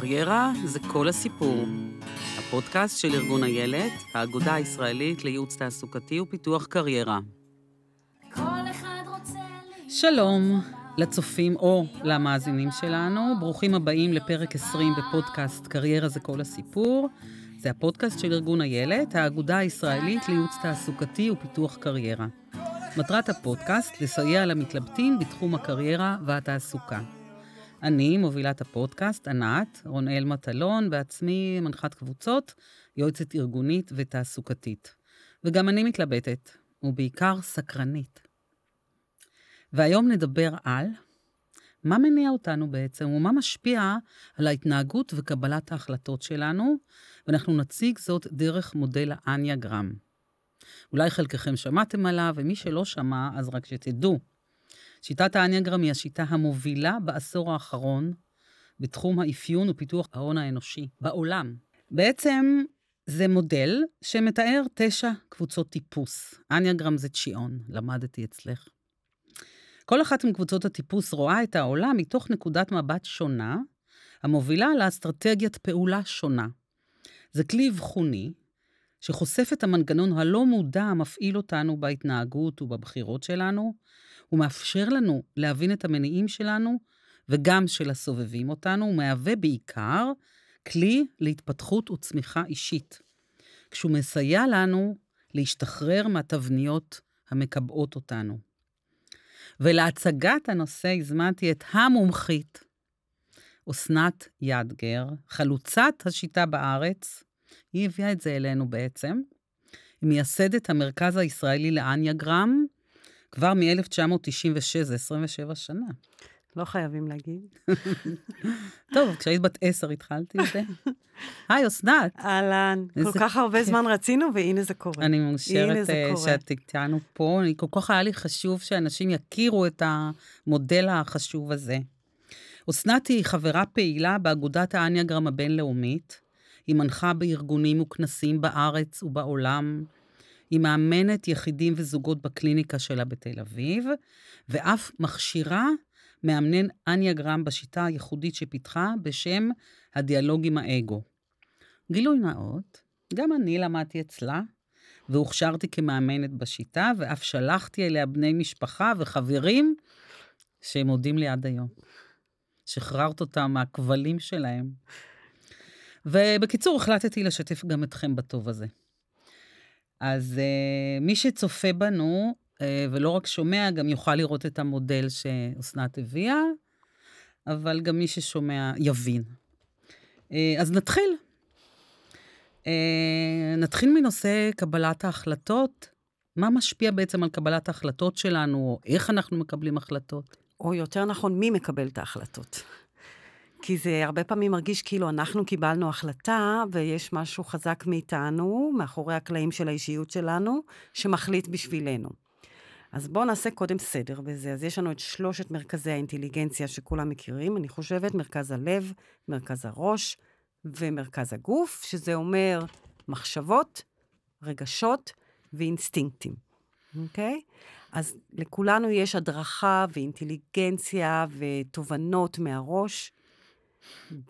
קריירה זה כל הסיפור. הפודקאסט של ארגון איילת, האגודה הישראלית לייעוץ תעסוקתי ופיתוח קריירה. שלום לצופים או למאזינים שלנו, ברוכים הבאים לפרק 20 בפודקאסט קריירה זה כל הסיפור. זה הפודקאסט של ארגון איילת, האגודה הישראלית לייעוץ תעסוקתי ופיתוח קריירה. מטרת הפודקאסט לסייע למתלבטים בתחום הקריירה והתעסוקה. אני, מובילת הפודקאסט, ענת, רונאל מטלון, בעצמי מנחת קבוצות, יועצת ארגונית ותעסוקתית. וגם אני מתלבטת, ובעיקר סקרנית. והיום נדבר על מה מניע אותנו בעצם, ומה משפיע על ההתנהגות וקבלת ההחלטות שלנו, ואנחנו נציג זאת דרך מודל האניאגרם. אולי חלקכם שמעתם עליו, ומי שלא שמע, אז רק שתדעו. שיטת האניאגרם היא השיטה המובילה בעשור האחרון בתחום האפיון ופיתוח ההון האנושי בעולם. בעצם זה מודל שמתאר תשע קבוצות טיפוס. אניאגרם זה צ'יאון, למדתי אצלך. כל אחת מקבוצות הטיפוס רואה את העולם מתוך נקודת מבט שונה, המובילה לאסטרטגיית פעולה שונה. זה כלי אבחוני שחושף את המנגנון הלא מודע המפעיל אותנו בהתנהגות ובבחירות שלנו, ומאפשר לנו להבין את המניעים שלנו וגם של הסובבים אותנו, ומהווה בעיקר כלי להתפתחות וצמיחה אישית, כשהוא מסייע לנו להשתחרר מהתבניות המקבעות אותנו. ולהצגת הנושא הזמנתי את המומחית, אסנת ידגר, חלוצת השיטה בארץ, היא הביאה את זה אלינו בעצם. היא מייסדת המרכז הישראלי לאניאגרם כבר מ-1996, זה 27 שנה. לא חייבים להגיד. טוב, כשהיית בת עשר התחלתי את זה. היי, אסנת. אהלן, כל כך הרבה זמן רצינו, והנה זה קורה. אני מאושרת אה, שאת איתנו פה. כל כך היה לי חשוב שאנשים יכירו את המודל החשוב הזה. אסנת היא חברה פעילה באגודת האניאגרם הבינלאומית. היא מנחה בארגונים וכנסים בארץ ובעולם. היא מאמנת יחידים וזוגות בקליניקה שלה בתל אביב, ואף מכשירה מאמנן אניאגרם בשיטה הייחודית שפיתחה בשם הדיאלוג עם האגו. גילוי נאות, גם אני למדתי אצלה, והוכשרתי כמאמנת בשיטה, ואף שלחתי אליה בני משפחה וחברים שהם מודים לי עד היום. שחררת אותם מהכבלים שלהם. ובקיצור, החלטתי לשתף גם אתכם בטוב הזה. אז uh, מי שצופה בנו, uh, ולא רק שומע, גם יוכל לראות את המודל שאסנת הביאה, אבל גם מי ששומע יבין. Uh, אז נתחיל. Uh, נתחיל מנושא קבלת ההחלטות. מה משפיע בעצם על קבלת ההחלטות שלנו, או איך אנחנו מקבלים החלטות? או יותר נכון, מי מקבל את ההחלטות. כי זה הרבה פעמים מרגיש כאילו אנחנו קיבלנו החלטה, ויש משהו חזק מאיתנו, מאחורי הקלעים של האישיות שלנו, שמחליט בשבילנו. אז בואו נעשה קודם סדר בזה. אז יש לנו את שלושת מרכזי האינטליגנציה שכולם מכירים, אני חושבת, מרכז הלב, מרכז הראש ומרכז הגוף, שזה אומר מחשבות, רגשות ואינסטינקטים, אוקיי? Okay? אז לכולנו יש הדרכה ואינטליגנציה ותובנות מהראש,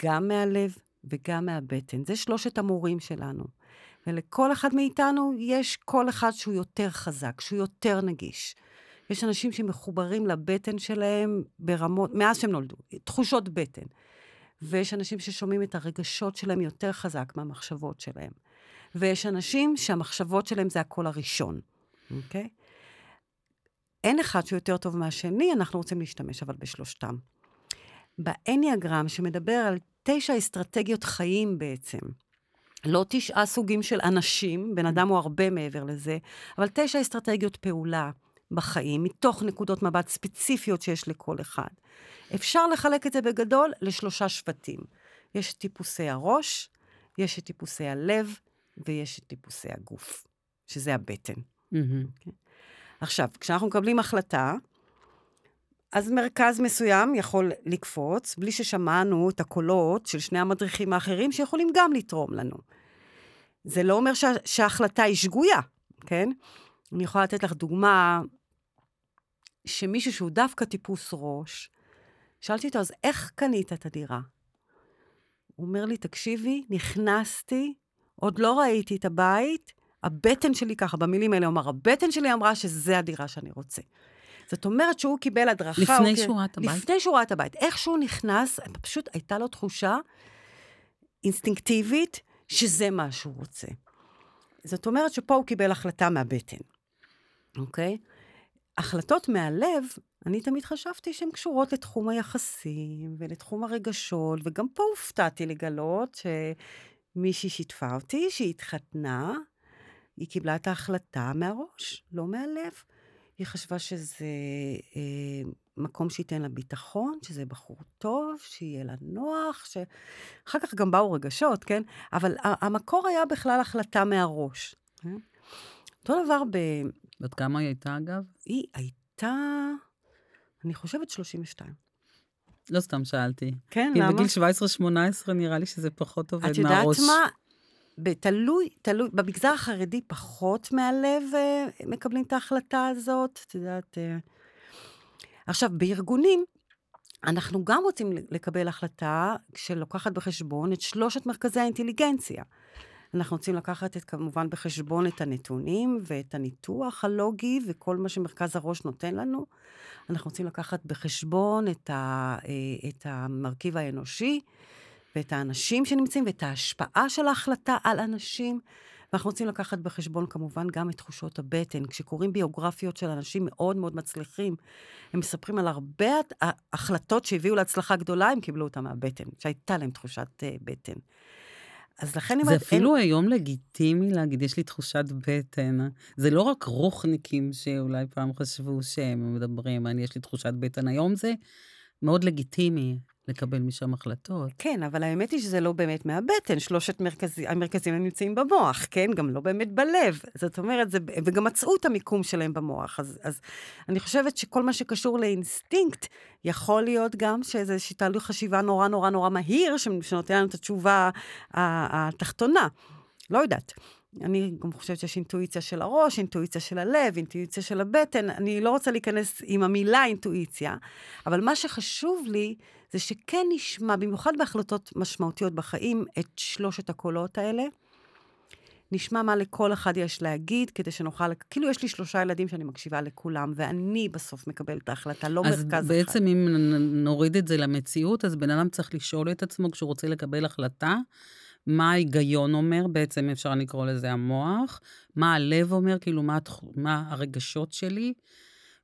גם מהלב וגם מהבטן. זה שלושת המורים שלנו. ולכל אחד מאיתנו יש קול אחד שהוא יותר חזק, שהוא יותר נגיש. יש אנשים שמחוברים לבטן שלהם ברמות, מאז שהם נולדו, תחושות בטן. ויש אנשים ששומעים את הרגשות שלהם יותר חזק מהמחשבות שלהם. ויש אנשים שהמחשבות שלהם זה הקול הראשון, אוקיי? אין אחד שהוא יותר טוב מהשני, אנחנו רוצים להשתמש אבל בשלושתם. באניאגרם, שמדבר על תשע אסטרטגיות חיים בעצם, לא תשעה סוגים של אנשים, בן אדם הוא הרבה מעבר לזה, אבל תשע אסטרטגיות פעולה בחיים, מתוך נקודות מבט ספציפיות שיש לכל אחד. אפשר לחלק את זה בגדול לשלושה שבטים. יש את טיפוסי הראש, יש את טיפוסי הלב, ויש את טיפוסי הגוף, שזה הבטן. Mm-hmm. Okay. עכשיו, כשאנחנו מקבלים החלטה, אז מרכז מסוים יכול לקפוץ, בלי ששמענו את הקולות של שני המדריכים האחרים שיכולים גם לתרום לנו. זה לא אומר שה, שההחלטה היא שגויה, כן? אני יכולה לתת לך דוגמה שמישהו שהוא דווקא טיפוס ראש, שאלתי אותו, אז איך קנית את הדירה? הוא אומר לי, תקשיבי, נכנסתי, עוד לא ראיתי את הבית, הבטן שלי ככה, במילים האלה הוא אמר, הבטן שלי אמרה שזה הדירה שאני רוצה. זאת אומרת שהוא קיבל הדרכה. לפני הוא, שהוא ראה את הבית? לפני שהוא ראה את הבית. איך שהוא נכנס, פשוט הייתה לו תחושה אינסטינקטיבית שזה מה שהוא רוצה. זאת אומרת שפה הוא קיבל החלטה מהבטן, אוקיי? החלטות מהלב, אני תמיד חשבתי שהן קשורות לתחום היחסים ולתחום הרגשות, וגם פה הופתעתי לגלות שמישהי שיתפה אותי, שהיא התחתנה, היא קיבלה את ההחלטה מהראש, לא מהלב. היא חשבה שזה אה, מקום שייתן לה ביטחון, שזה בחור טוב, שיהיה לה נוח, ש... אחר כך גם באו רגשות, כן? אבל המקור היה בכלל החלטה מהראש. כן? אותו דבר ב... בת כמה היא הייתה, אגב? היא הייתה, אני חושבת 32. לא סתם שאלתי. כן, כי למה? בגיל 17-18 נראה לי שזה פחות עובד מהראש. את יודעת מה? תלוי, תלוי, במגזר החרדי פחות מהלב אה, מקבלים את ההחלטה הזאת, את יודעת. אה. עכשיו, בארגונים, אנחנו גם רוצים לקבל החלטה שלוקחת בחשבון את שלושת מרכזי האינטליגנציה. אנחנו רוצים לקחת את, כמובן בחשבון את הנתונים ואת הניתוח הלוגי וכל מה שמרכז הראש נותן לנו. אנחנו רוצים לקחת בחשבון את, ה, אה, את המרכיב האנושי ואת האנשים שנמצאים ואת ההשפעה של ההחלטה על אנשים. ואנחנו רוצים לקחת בחשבון כמובן גם את תחושות הבטן. כשקוראים ביוגרפיות של אנשים מאוד מאוד מצליחים, הם מספרים על הרבה החלטות שהביאו להצלחה גדולה, הם קיבלו אותה מהבטן, שהייתה להם תחושת uh, בטן. אז לכן... זה אפילו אין... היום לגיטימי להגיד, יש לי תחושת בטן. זה לא רק רוחניקים שאולי פעם חשבו שהם מדברים, אני, יש לי תחושת בטן. היום זה מאוד לגיטימי. לקבל משם החלטות. כן, אבל האמת היא שזה לא באמת מהבטן, שלושת מרכזי, המרכזים נמצאים במוח, כן? גם לא באמת בלב. זאת אומרת, זה, וגם מצאו את המיקום שלהם במוח. אז, אז אני חושבת שכל מה שקשור לאינסטינקט, יכול להיות גם שזה תהליך חשיבה נורא נורא נורא מהיר, שנותן לנו את התשובה התחתונה. לא יודעת. אני גם חושבת שיש אינטואיציה של הראש, אינטואיציה של הלב, אינטואיציה של הבטן. אני לא רוצה להיכנס עם המילה אינטואיציה, אבל מה שחשוב לי זה שכן נשמע, במיוחד בהחלטות משמעותיות בחיים, את שלושת הקולות האלה. נשמע מה לכל אחד יש להגיד, כדי שנוכל, כאילו יש לי שלושה ילדים שאני מקשיבה לכולם, ואני בסוף מקבלת את ההחלטה, לא מרכז אחד. אז בעצם אם נוריד את זה למציאות, אז בן אדם צריך לשאול את עצמו כשהוא רוצה לקבל החלטה, מה ההיגיון אומר, בעצם אפשר לקרוא לזה המוח, מה הלב אומר, כאילו מה, מה הרגשות שלי,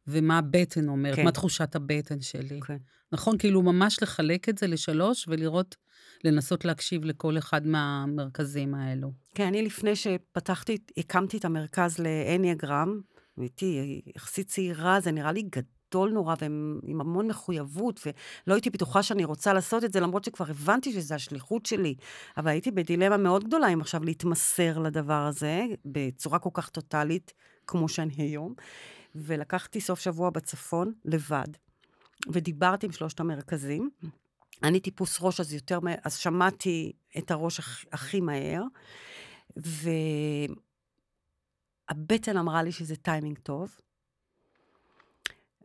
ומה הבטן אומרת, כן. מה תחושת הבטן שלי. כן. נכון? כאילו ממש לחלק את זה לשלוש ולראות, לנסות להקשיב לכל אחד מהמרכזים האלו. כן, אני לפני שפתחתי, הקמתי את המרכז לאניאגרם, הייתי יחסית צעירה, זה נראה לי גדול. נורא ועם המון מחויבות, ולא הייתי בטוחה שאני רוצה לעשות את זה, למרות שכבר הבנתי שזו השליחות שלי. אבל הייתי בדילמה מאוד גדולה אם עכשיו להתמסר לדבר הזה, בצורה כל כך טוטאלית, כמו שאני היום. ולקחתי סוף שבוע בצפון, לבד, ודיברתי עם שלושת המרכזים. אני טיפוס ראש, אז יותר, אז שמעתי את הראש הכ, הכי מהר, והבטן אמרה לי שזה טיימינג טוב,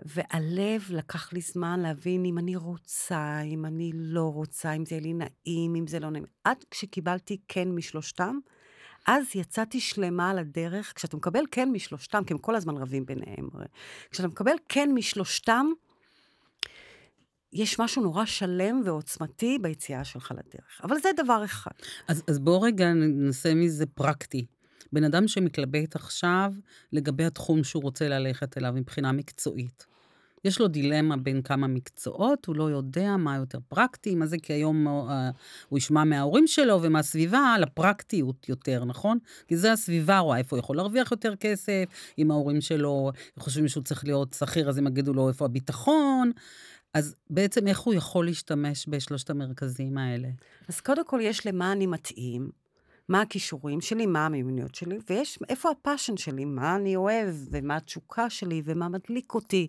והלב לקח לי זמן להבין אם אני רוצה, אם אני לא רוצה, אם זה יהיה לי נעים, אם זה לא נעים. עד כשקיבלתי כן משלושתם, אז יצאתי שלמה על הדרך. כשאתה מקבל כן משלושתם, כי הם כל הזמן רבים ביניהם, כשאתה מקבל כן משלושתם, יש משהו נורא שלם ועוצמתי ביציאה שלך לדרך. אבל זה דבר אחד. אז, אז בואו רגע ננסה מזה פרקטי. בן אדם שמתלבט עכשיו לגבי התחום שהוא רוצה ללכת אליו מבחינה מקצועית. יש לו דילמה בין כמה מקצועות, הוא לא יודע מה יותר פרקטי, מה זה, כי היום uh, הוא ישמע מההורים שלו ומהסביבה על הפרקטיות יותר, נכון? כי זה הסביבה, רואה איפה הוא יכול להרוויח יותר כסף, אם ההורים שלו חושבים שהוא צריך להיות שכיר, אז הם יגידו לו איפה הביטחון. אז בעצם איך הוא יכול להשתמש בשלושת המרכזים האלה? אז קודם כל, יש למה אני מתאים, מה הכישורים שלי, מה המיומנויות שלי, ויש איפה הפאשן שלי, מה אני אוהב, ומה התשוקה שלי, ומה מדליק אותי,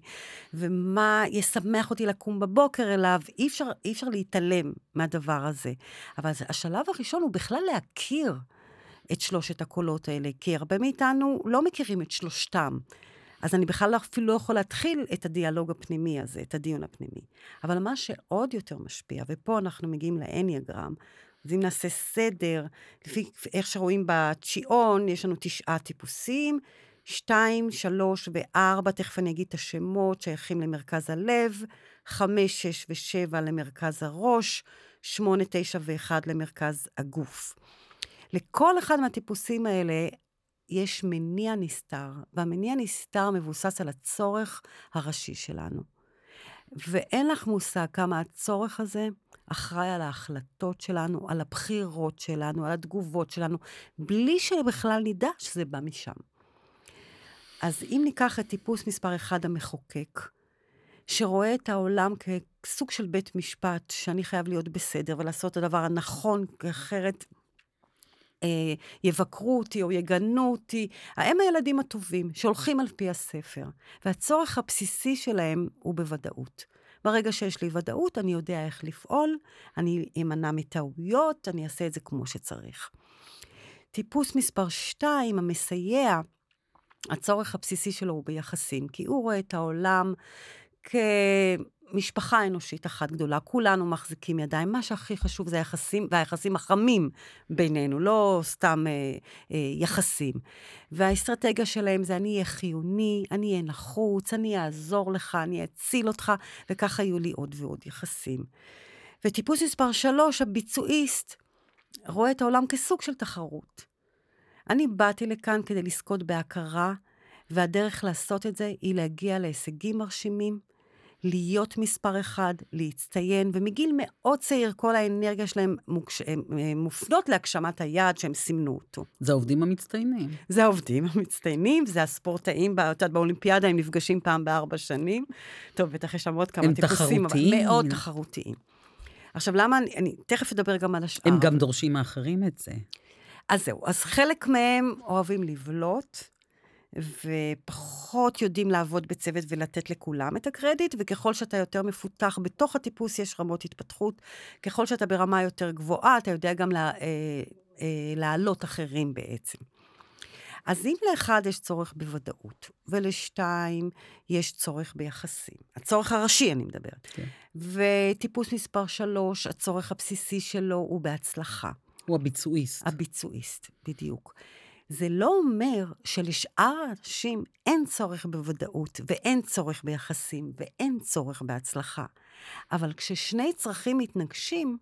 ומה ישמח אותי לקום בבוקר אליו. אי אפשר, אי אפשר להתעלם מהדבר הזה. אבל השלב הראשון הוא בכלל להכיר את שלושת הקולות האלה, כי הרבה מאיתנו לא מכירים את שלושתם. אז אני בכלל אפילו לא יכול להתחיל את הדיאלוג הפנימי הזה, את הדיון הפנימי. אבל מה שעוד יותר משפיע, ופה אנחנו מגיעים לאניאגרם, אז אם נעשה סדר, לפי איך שרואים בצ'יאון, יש לנו תשעה טיפוסים, שתיים, שלוש וארבע, תכף אני אגיד את השמות, שייכים למרכז הלב, חמש, שש ושבע למרכז הראש, שמונה, תשע ואחד למרכז הגוף. לכל אחד מהטיפוסים האלה יש מניע נסתר, והמניע נסתר מבוסס על הצורך הראשי שלנו. ואין לך מושג כמה הצורך הזה אחראי על ההחלטות שלנו, על הבחירות שלנו, על התגובות שלנו, בלי שבכלל נדע שזה בא משם. אז אם ניקח את טיפוס מספר אחד המחוקק, שרואה את העולם כסוג של בית משפט, שאני חייב להיות בסדר ולעשות את הדבר הנכון, כי אחרת יבקרו אותי או יגנו אותי. הם הילדים הטובים, שהולכים על פי הספר, והצורך הבסיסי שלהם הוא בוודאות. ברגע שיש לי ודאות, אני יודע איך לפעול, אני אמנע מטעויות, אני אעשה את זה כמו שצריך. טיפוס מספר 2, המסייע, הצורך הבסיסי שלו הוא ביחסים, כי הוא רואה את העולם כ... משפחה אנושית אחת גדולה, כולנו מחזיקים ידיים. מה שהכי חשוב זה היחסים, והיחסים החמים בינינו, לא סתם אה, אה, יחסים. והאסטרטגיה שלהם זה אני אהיה חיוני, אני אהיה נחוץ, אני אעזור לך, אני אציל אותך, וככה יהיו לי עוד ועוד יחסים. וטיפוס מספר שלוש, הביצועיסט, רואה את העולם כסוג של תחרות. אני באתי לכאן כדי לזכות בהכרה, והדרך לעשות את זה היא להגיע להישגים מרשימים, להיות מספר אחד, להצטיין, ומגיל מאוד צעיר כל האנרגיה שלהם מוקש... מופנות להגשמת היעד שהם סימנו אותו. זה העובדים המצטיינים. זה העובדים המצטיינים, זה הספורטאים, את יודעת, באולימפיאדה הם נפגשים פעם בארבע שנים. טוב, בטח יש שם עוד כמה טיפוסים, אבל מאוד תחרותיים. עכשיו, למה אני, אני תכף אדבר גם על השאר. הם גם דורשים מאחרים את זה. אז זהו, אז חלק מהם אוהבים לבלוט, ופחות יודעים לעבוד בצוות ולתת לכולם את הקרדיט, וככל שאתה יותר מפותח בתוך הטיפוס, יש רמות התפתחות. ככל שאתה ברמה יותר גבוהה, אתה יודע גם לה, אה, אה, להעלות אחרים בעצם. אז אם לאחד יש צורך בוודאות, ולשתיים יש צורך ביחסים, הצורך הראשי אני מדברת, כן. וטיפוס מספר שלוש, הצורך הבסיסי שלו הוא בהצלחה. הוא הביצועיסט. הביצועיסט, בדיוק. זה לא אומר שלשאר האנשים אין צורך בוודאות, ואין צורך ביחסים, ואין צורך בהצלחה. אבל כששני צרכים מתנגשים,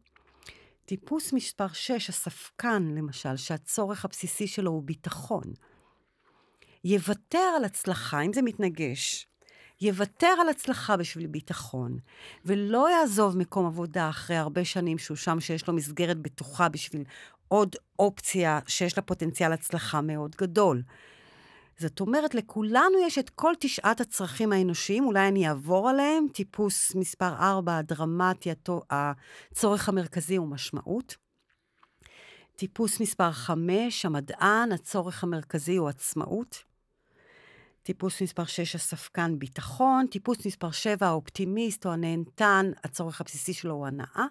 טיפוס מספר 6, הספקן, למשל, שהצורך הבסיסי שלו הוא ביטחון, יוותר על הצלחה, אם זה מתנגש, יוותר על הצלחה בשביל ביטחון, ולא יעזוב מקום עבודה אחרי הרבה שנים שהוא שם, שיש לו מסגרת בטוחה בשביל עוד אופציה שיש לה פוטנציאל הצלחה מאוד גדול. זאת אומרת, לכולנו יש את כל תשעת הצרכים האנושיים, אולי אני אעבור עליהם. טיפוס מספר 4, הדרמטי, הצורך המרכזי הוא משמעות. טיפוס מספר 5, המדען, הצורך המרכזי הוא עצמאות. טיפוס מספר 6, הספקן, ביטחון. טיפוס מספר 7, האופטימיסט או הנהנתן, הצורך הבסיסי שלו הוא הנאה.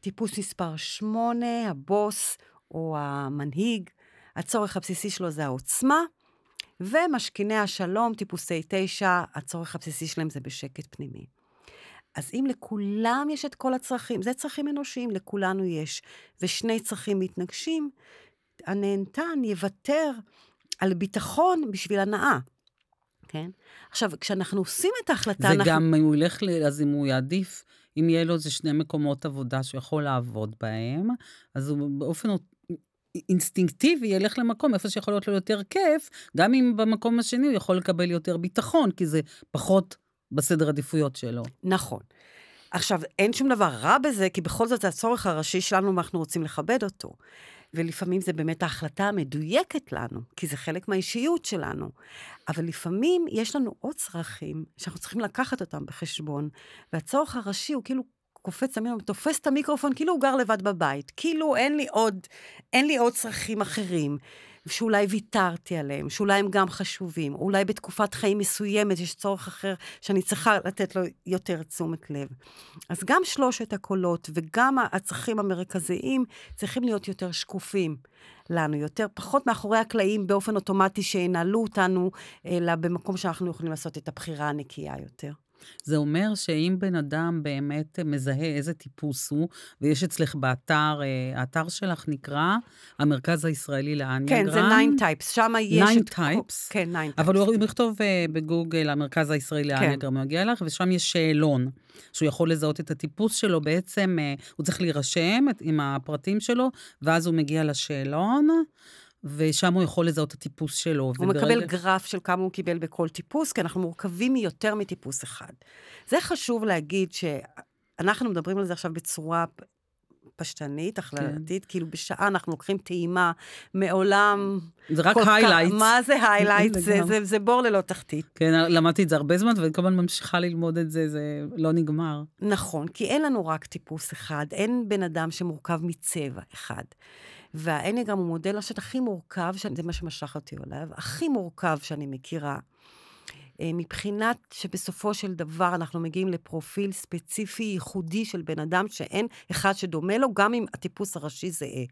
טיפוס מספר 8, הבוס או המנהיג, הצורך הבסיסי שלו זה העוצמה, ומשכיני השלום, טיפוסי 9, הצורך הבסיסי שלהם זה בשקט פנימי. אז אם לכולם יש את כל הצרכים, זה צרכים אנושיים, לכולנו יש, ושני צרכים מתנגשים, הנהנתן יוותר על ביטחון בשביל הנאה. כן? עכשיו, כשאנחנו עושים את ההחלטה, זה אנחנו... גם, אם הוא ילך, אז אם הוא יעדיף אם יהיה לו איזה שני מקומות עבודה שהוא יכול לעבוד בהם, אז הוא באופן אינסטינקטיבי ילך למקום איפה שיכול להיות לו יותר כיף, גם אם במקום השני הוא יכול לקבל יותר ביטחון, כי זה פחות בסדר עדיפויות שלו. נכון. עכשיו, אין שום דבר רע בזה, כי בכל זאת זה הצורך הראשי שלנו ואנחנו רוצים לכבד אותו. ולפעמים זה באמת ההחלטה המדויקת לנו, כי זה חלק מהאישיות שלנו. אבל לפעמים יש לנו עוד צרכים שאנחנו צריכים לקחת אותם בחשבון, והצורך הראשי הוא כאילו קופץ תופס את המיקרופון כאילו הוא גר לבד בבית, כאילו אין לי עוד, אין לי עוד צרכים אחרים. שאולי ויתרתי עליהם, שאולי הם גם חשובים, אולי בתקופת חיים מסוימת יש צורך אחר שאני צריכה לתת לו יותר תשומת לב. אז גם שלושת הקולות וגם הצרכים המרכזיים צריכים להיות יותר שקופים לנו, יותר, פחות מאחורי הקלעים באופן אוטומטי שינהלו אותנו, אלא במקום שאנחנו יכולים לעשות את הבחירה הנקייה יותר. זה אומר שאם בן אדם באמת מזהה איזה טיפוס הוא, ויש אצלך באתר, אה, האתר שלך נקרא המרכז הישראלי לאניאגרם. כן, זה 9 טייפס, שם יש... 9 טייפס? כן, 9 טייפס. אבל הוא יכתוב אה, בגוגל המרכז הישראלי כן. לאניאגרם, הוא יגיע לך, ושם יש שאלון, שהוא יכול לזהות את הטיפוס שלו, בעצם אה, הוא צריך להירשם עם הפרטים שלו, ואז הוא מגיע לשאלון. ושם הוא יכול לזהות את הטיפוס שלו. הוא וברגע- מקבל גרף של כמה הוא קיבל בכל טיפוס, כי אנחנו מורכבים מיותר מטיפוס אחד. זה חשוב להגיד שאנחנו מדברים על זה עכשיו בצורה פשטנית, הכללתית, כאילו בשעה אנחנו לוקחים טעימה מעולם... זה רק highlights. מה זה highlights? זה. זה, זה בור ללא תחתית. כן, למדתי את זה הרבה זמן, ואני כל הזמן ממשיכה ללמוד את זה, זה לא נגמר. נכון, כי אין לנו רק טיפוס אחד, אין בן אדם שמורכב מצבע אחד. והאניגרם הוא מודל השט הכי מורכב, ש- זה מה שמשך אותי אליו, הכי מורכב שאני מכירה. אה, מבחינת שבסופו של דבר אנחנו מגיעים לפרופיל ספציפי, ייחודי של בן אדם, שאין אחד שדומה לו, גם אם הטיפוס הראשי זהה.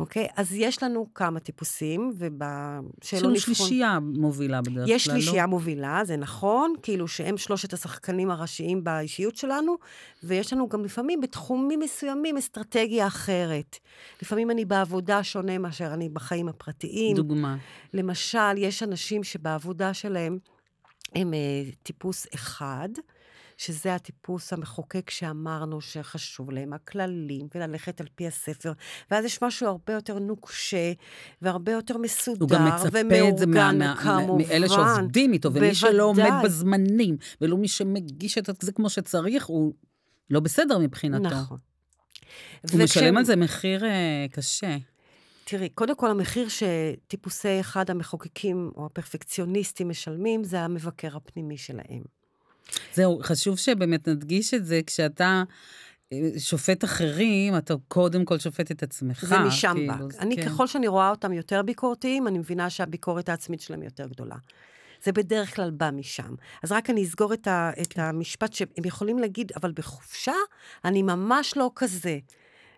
אוקיי? אז יש לנו כמה טיפוסים, יש ובשאלון לנו שלישייה מובילה בדרך כלל, יש לא? שלישייה מובילה, זה נכון, כאילו שהם שלושת השחקנים הראשיים באישיות שלנו, ויש לנו גם לפעמים בתחומים מסוימים אסטרטגיה אחרת. לפעמים אני בעבודה שונה מאשר אני בחיים הפרטיים. דוגמה. למשל, יש אנשים שבעבודה שלהם הם אה, טיפוס אחד, שזה הטיפוס המחוקק שאמרנו שחשוב להם, הכללים, וללכת על פי הספר. ואז יש משהו הרבה יותר נוקשה, והרבה יותר מסודר, הוא גם מצפה את זה מה- ומאורגן, מה- כמובן. מאלה שעובדים איתו, ומי שלא עומד בוודאי. בזמנים, ולא מי שמגיש את זה כמו שצריך, הוא לא בסדר מבחינתו. נכון. הוא משלם וכשהם- על זה מחיר אה, קשה. תראי, קודם כל, המחיר שטיפוסי אחד המחוקקים או הפרפקציוניסטים משלמים, זה המבקר הפנימי שלהם. זהו, חשוב שבאמת נדגיש את זה, כשאתה אה, שופט אחרים, אתה קודם כל שופט את עצמך. זה משם כאילו, בא. אז אני, כן. ככל שאני רואה אותם יותר ביקורתיים, אני מבינה שהביקורת העצמית שלהם יותר גדולה. זה בדרך כלל בא משם. אז רק אני אסגור את, ה, את המשפט שהם יכולים להגיד, אבל בחופשה אני ממש לא כזה.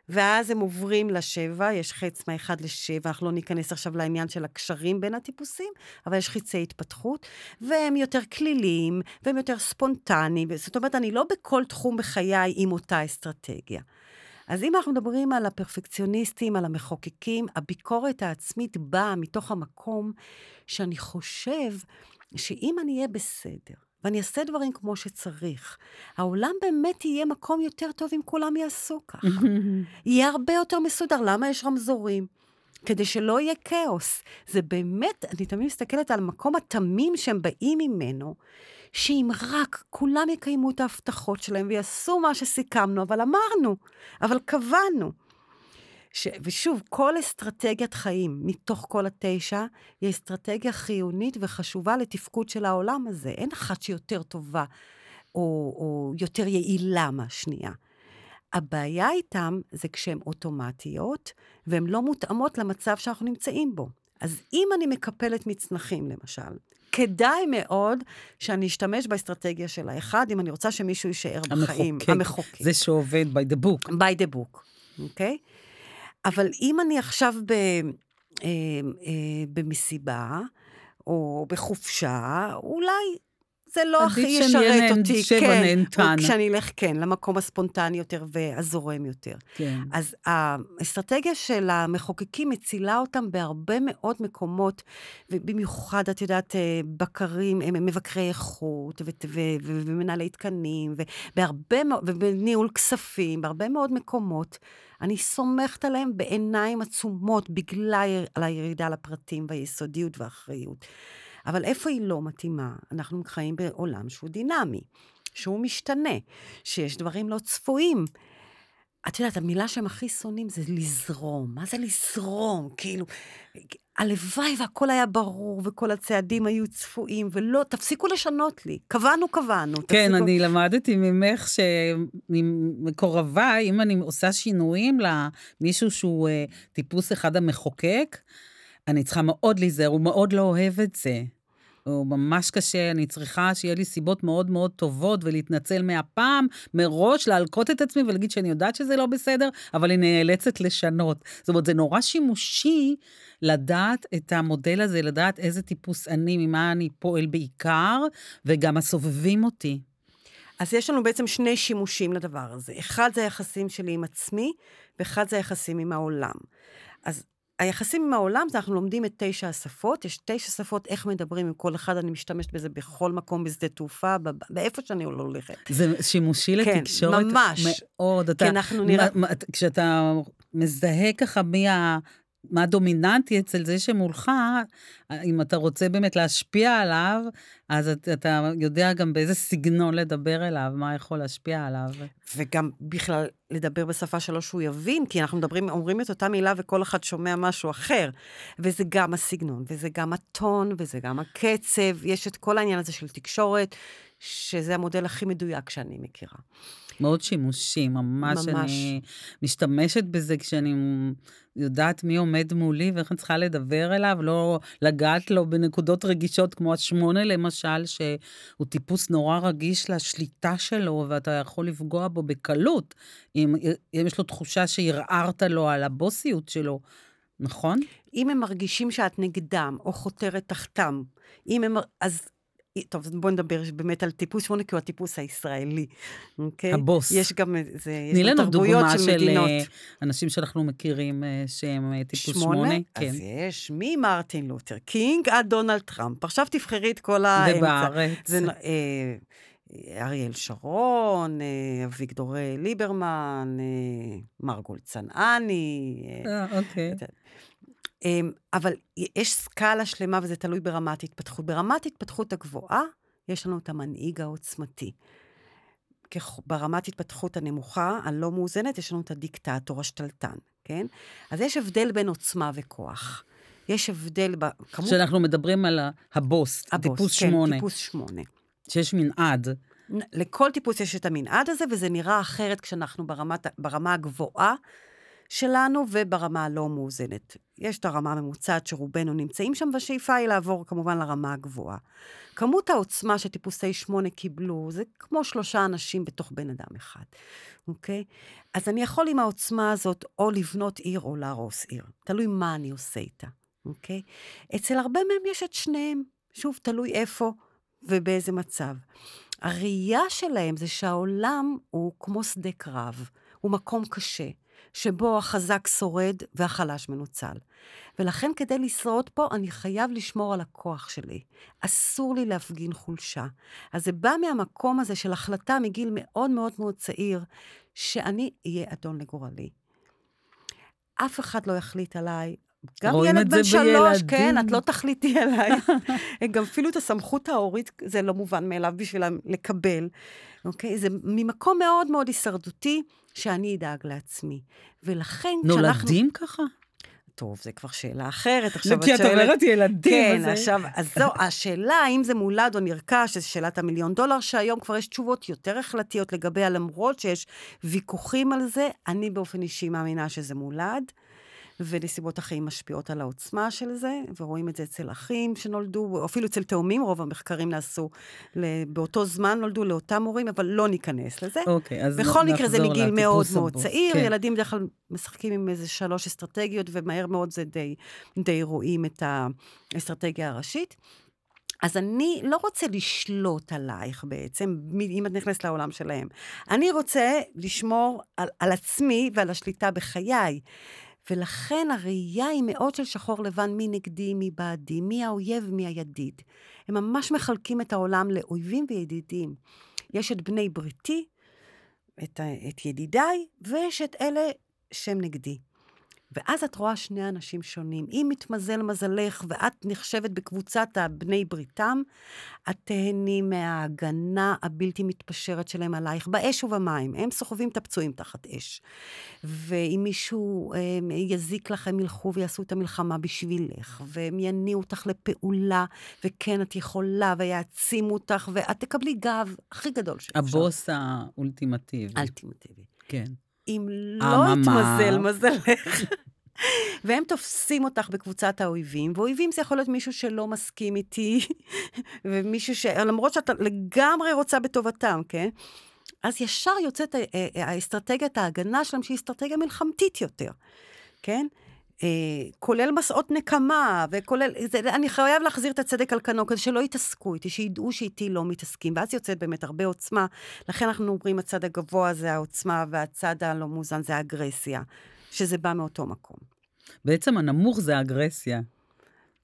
ואז הם עוברים לשבע, יש חץ מהאחד לשבע, אנחנו לא ניכנס עכשיו לעניין של הקשרים בין הטיפוסים, אבל יש חיצי התפתחות, והם יותר כליליים, והם יותר ספונטניים. זאת אומרת, אני לא בכל תחום בחיי עם אותה אסטרטגיה. אז אם אנחנו מדברים על הפרפקציוניסטים, על המחוקקים, הביקורת העצמית באה מתוך המקום שאני חושב שאם אני אהיה בסדר, ואני אעשה דברים כמו שצריך, העולם באמת יהיה מקום יותר טוב אם כולם יעשו ככה. יהיה הרבה יותר מסודר. למה יש רמזורים? כדי שלא יהיה כאוס. זה באמת, אני תמיד מסתכלת על המקום התמים שהם באים ממנו, שאם רק כולם יקיימו את ההבטחות שלהם ויעשו מה שסיכמנו, אבל אמרנו, אבל קבענו. ש... ושוב, כל אסטרטגיית חיים מתוך כל התשע, היא אסטרטגיה חיונית וחשובה לתפקוד של העולם הזה. אין אחת שיותר טובה או, או יותר יעילה מהשנייה. הבעיה איתם זה כשהן אוטומטיות, והן לא מותאמות למצב שאנחנו נמצאים בו. אז אם אני מקפלת מצנחים, למשל, כדאי מאוד שאני אשתמש באסטרטגיה של האחד, אם אני רוצה שמישהו יישאר בחיים. המחוקק. המחוקק. זה שעובד by the book. by the book, אוקיי? אבל אם אני עכשיו ב, אה, אה, במסיבה, או בחופשה, אולי זה לא הכי עדיף ישרת אותי. שבע כן, נהנתן. כשאני אלך, כן, למקום הספונטני יותר והזורם יותר. כן. אז האסטרטגיה של המחוקקים מצילה אותם בהרבה מאוד מקומות, ובמיוחד, את יודעת, אה, בקרים, הם מבקרי איכות, ומנהלי תקנים, ובהרבה ובניהול כספים, בהרבה מאוד מקומות. אני סומכת עליהם בעיניים עצומות, בגלל על הירידה לפרטים והיסודיות והאחריות. אבל איפה היא לא מתאימה? אנחנו חיים בעולם שהוא דינמי, שהוא משתנה, שיש דברים לא צפויים. את יודעת, המילה שהם הכי שונאים זה לזרום. מה זה לזרום? כאילו, הלוואי והכל היה ברור, וכל הצעדים היו צפויים, ולא, תפסיקו לשנות לי. קבענו, קבענו. כן, תפסיקו... אני למדתי ממך שמקורביי, אם אני עושה שינויים למישהו שהוא אה, טיפוס אחד המחוקק, אני צריכה מאוד להיזהר, הוא מאוד לא אוהב את זה. הוא ממש קשה, אני צריכה שיהיה לי סיבות מאוד מאוד טובות ולהתנצל מהפעם, מראש, להלקוט את עצמי ולהגיד שאני יודעת שזה לא בסדר, אבל אני נאלצת לשנות. זאת אומרת, זה נורא שימושי לדעת את המודל הזה, לדעת איזה טיפוס אני, ממה אני פועל בעיקר, וגם הסובבים אותי. אז יש לנו בעצם שני שימושים לדבר הזה. אחד זה היחסים שלי עם עצמי, ואחד זה היחסים עם העולם. אז היחסים עם העולם, זה אנחנו לומדים את תשע השפות, יש תשע שפות, איך מדברים עם כל אחד, אני משתמשת בזה בכל מקום, בשדה תעופה, באיפה שאני לא הולכת. זה שימושי כן, לתקשורת? ממש. מאוד. אתה, כי אנחנו נראה... כשאתה מזהה ככה מי ה... מה דומיננטי אצל זה שמולך, אם אתה רוצה באמת להשפיע עליו, אז אתה יודע גם באיזה סגנון לדבר אליו, מה יכול להשפיע עליו. וגם בכלל לדבר בשפה שלו שהוא יבין, כי אנחנו מדברים, אומרים את אותה מילה וכל אחד שומע משהו אחר. וזה גם הסגנון, וזה גם הטון, וזה גם הקצב, יש את כל העניין הזה של תקשורת, שזה המודל הכי מדויק שאני מכירה. מאוד שימושי, ממש. ממש. אני משתמשת בזה כשאני יודעת מי עומד מולי ואיך אני צריכה לדבר אליו, לא לגעת לו בנקודות רגישות כמו השמונה למשל, שהוא טיפוס נורא רגיש לשליטה שלו, ואתה יכול לפגוע בו בקלות, אם, אם יש לו תחושה שערערת לו על הבוסיות שלו. נכון? אם הם מרגישים שאת נגדם או חותרת תחתם, אם הם, אז טוב, בואו נדבר באמת על טיפוס 8, כי הוא הטיפוס הישראלי, אוקיי? הבוס. יש גם איזה, יש גם תרבויות של, של מדינות. תני לנו דוגמה של אנשים שאנחנו מכירים אה, שהם אה, טיפוס 8. 8? כן. אז יש ממרטין לותר קינג עד דונלד טראמפ. עכשיו תבחרי את כל האמצע. ובארץ. זה, אה, אריאל שרון, אה, אביגדור ליברמן, אה, מרגול צנעני. אה, אוקיי. אמ, אבל יש סקאלה שלמה וזה תלוי ברמת התפתחות. ברמת התפתחות הגבוהה, יש לנו את המנהיג העוצמתי. ברמת התפתחות הנמוכה, הלא מאוזנת, יש לנו את הדיקטטור השתלטן, כן? אז יש הבדל בין עוצמה וכוח. יש הבדל בכמות... שאנחנו מדברים על הבוס, הבוס טיפוס כן, שמונה. טיפוס שמונה. שיש מנעד. לכל טיפוס יש את המנעד הזה, וזה נראה אחרת כשאנחנו ברמת, ברמה הגבוהה שלנו וברמה הלא מאוזנת. יש את הרמה הממוצעת שרובנו נמצאים שם, והשאיפה היא לעבור כמובן לרמה הגבוהה. כמות העוצמה שטיפוסי שמונה קיבלו, זה כמו שלושה אנשים בתוך בן אדם אחד, אוקיי? אז אני יכול עם העוצמה הזאת או לבנות עיר או להרוס עיר. תלוי מה אני עושה איתה, אוקיי? אצל הרבה מהם יש את שניהם. שוב, תלוי איפה ובאיזה מצב. הראייה שלהם זה שהעולם הוא כמו שדה קרב, הוא מקום קשה. שבו החזק שורד והחלש מנוצל. ולכן כדי לשרוד פה, אני חייב לשמור על הכוח שלי. אסור לי להפגין חולשה. אז זה בא מהמקום הזה של החלטה מגיל מאוד מאוד מאוד צעיר, שאני אהיה אדון לגורלי. אף אחד לא יחליט עליי, גם ילד בן שלוש, כן, את לא תחליטי עליי. גם אפילו את הסמכות ההורית, זה לא מובן מאליו בשבילם לקבל. אוקיי? זה ממקום מאוד מאוד הישרדותי, שאני אדאג לעצמי. ולכן כשאנחנו... נולדים ככה? טוב, זה כבר שאלה אחרת. עכשיו את שואלת... כי את אומרת ילדים. כן, זה... עכשיו, אז זו, השאלה האם זה מולד או נרכש, זו שאלת המיליון דולר, שהיום כבר יש תשובות יותר החלטיות לגביה, למרות שיש ויכוחים על זה. אני באופן אישי מאמינה שזה מולד. ונסיבות החיים משפיעות על העוצמה של זה, ורואים את זה אצל אחים שנולדו, או אפילו אצל תאומים, רוב המחקרים נעשו, באותו זמן נולדו לאותם הורים, אבל לא ניכנס לזה. אוקיי, אז בכל מקרה זה מגיל מאוד מאוד צעיר, כן. ילדים בדרך כלל משחקים עם איזה שלוש אסטרטגיות, ומהר מאוד זה די, די רואים את האסטרטגיה הראשית. אז אני לא רוצה לשלוט עלייך בעצם, אם את נכנסת לעולם שלהם. אני רוצה לשמור על, על עצמי ועל השליטה בחיי. ולכן הראייה היא מאוד של שחור לבן, מי נגדי, מי בעדי, מי האויב, מי הידיד. הם ממש מחלקים את העולם לאויבים וידידים. יש את בני בריתי, את, את ידידיי, ויש את אלה שהם נגדי. ואז את רואה שני אנשים שונים. אם מתמזל מזלך ואת נחשבת בקבוצת הבני בריתם, את תהני מההגנה הבלתי מתפשרת שלהם עלייך, באש ובמים. הם סוחבים את הפצועים תחת אש. ואם מישהו אה, יזיק לך, הם ילכו ויעשו את המלחמה בשבילך, והם יניעו אותך לפעולה, וכן, את יכולה, ויעצימו אותך, ואת תקבלי גב הכי גדול שאפשר. הבוס האולטימטיבי. אלטימטיבי. כן. אם לא יתמזל מזלך. והם תופסים אותך בקבוצת האויבים, ואויבים זה יכול להיות מישהו שלא מסכים איתי, ומישהו ש... למרות שאתה לגמרי רוצה בטובתם, כן? אז ישר יוצאת האסטרטגיית ההגנה שלהם, שהיא אסטרטגיה מלחמתית יותר, כן? אה, כולל מסעות נקמה, וכולל, זה, אני חייב להחזיר את הצדק על כנו, כדי שלא יתעסקו איתי, שידעו שאיתי לא מתעסקים, ואז יוצאת באמת הרבה עוצמה. לכן אנחנו אומרים, הצד הגבוה זה העוצמה, והצד הלא מאוזן זה האגרסיה, שזה בא מאותו מקום. בעצם הנמוך זה האגרסיה.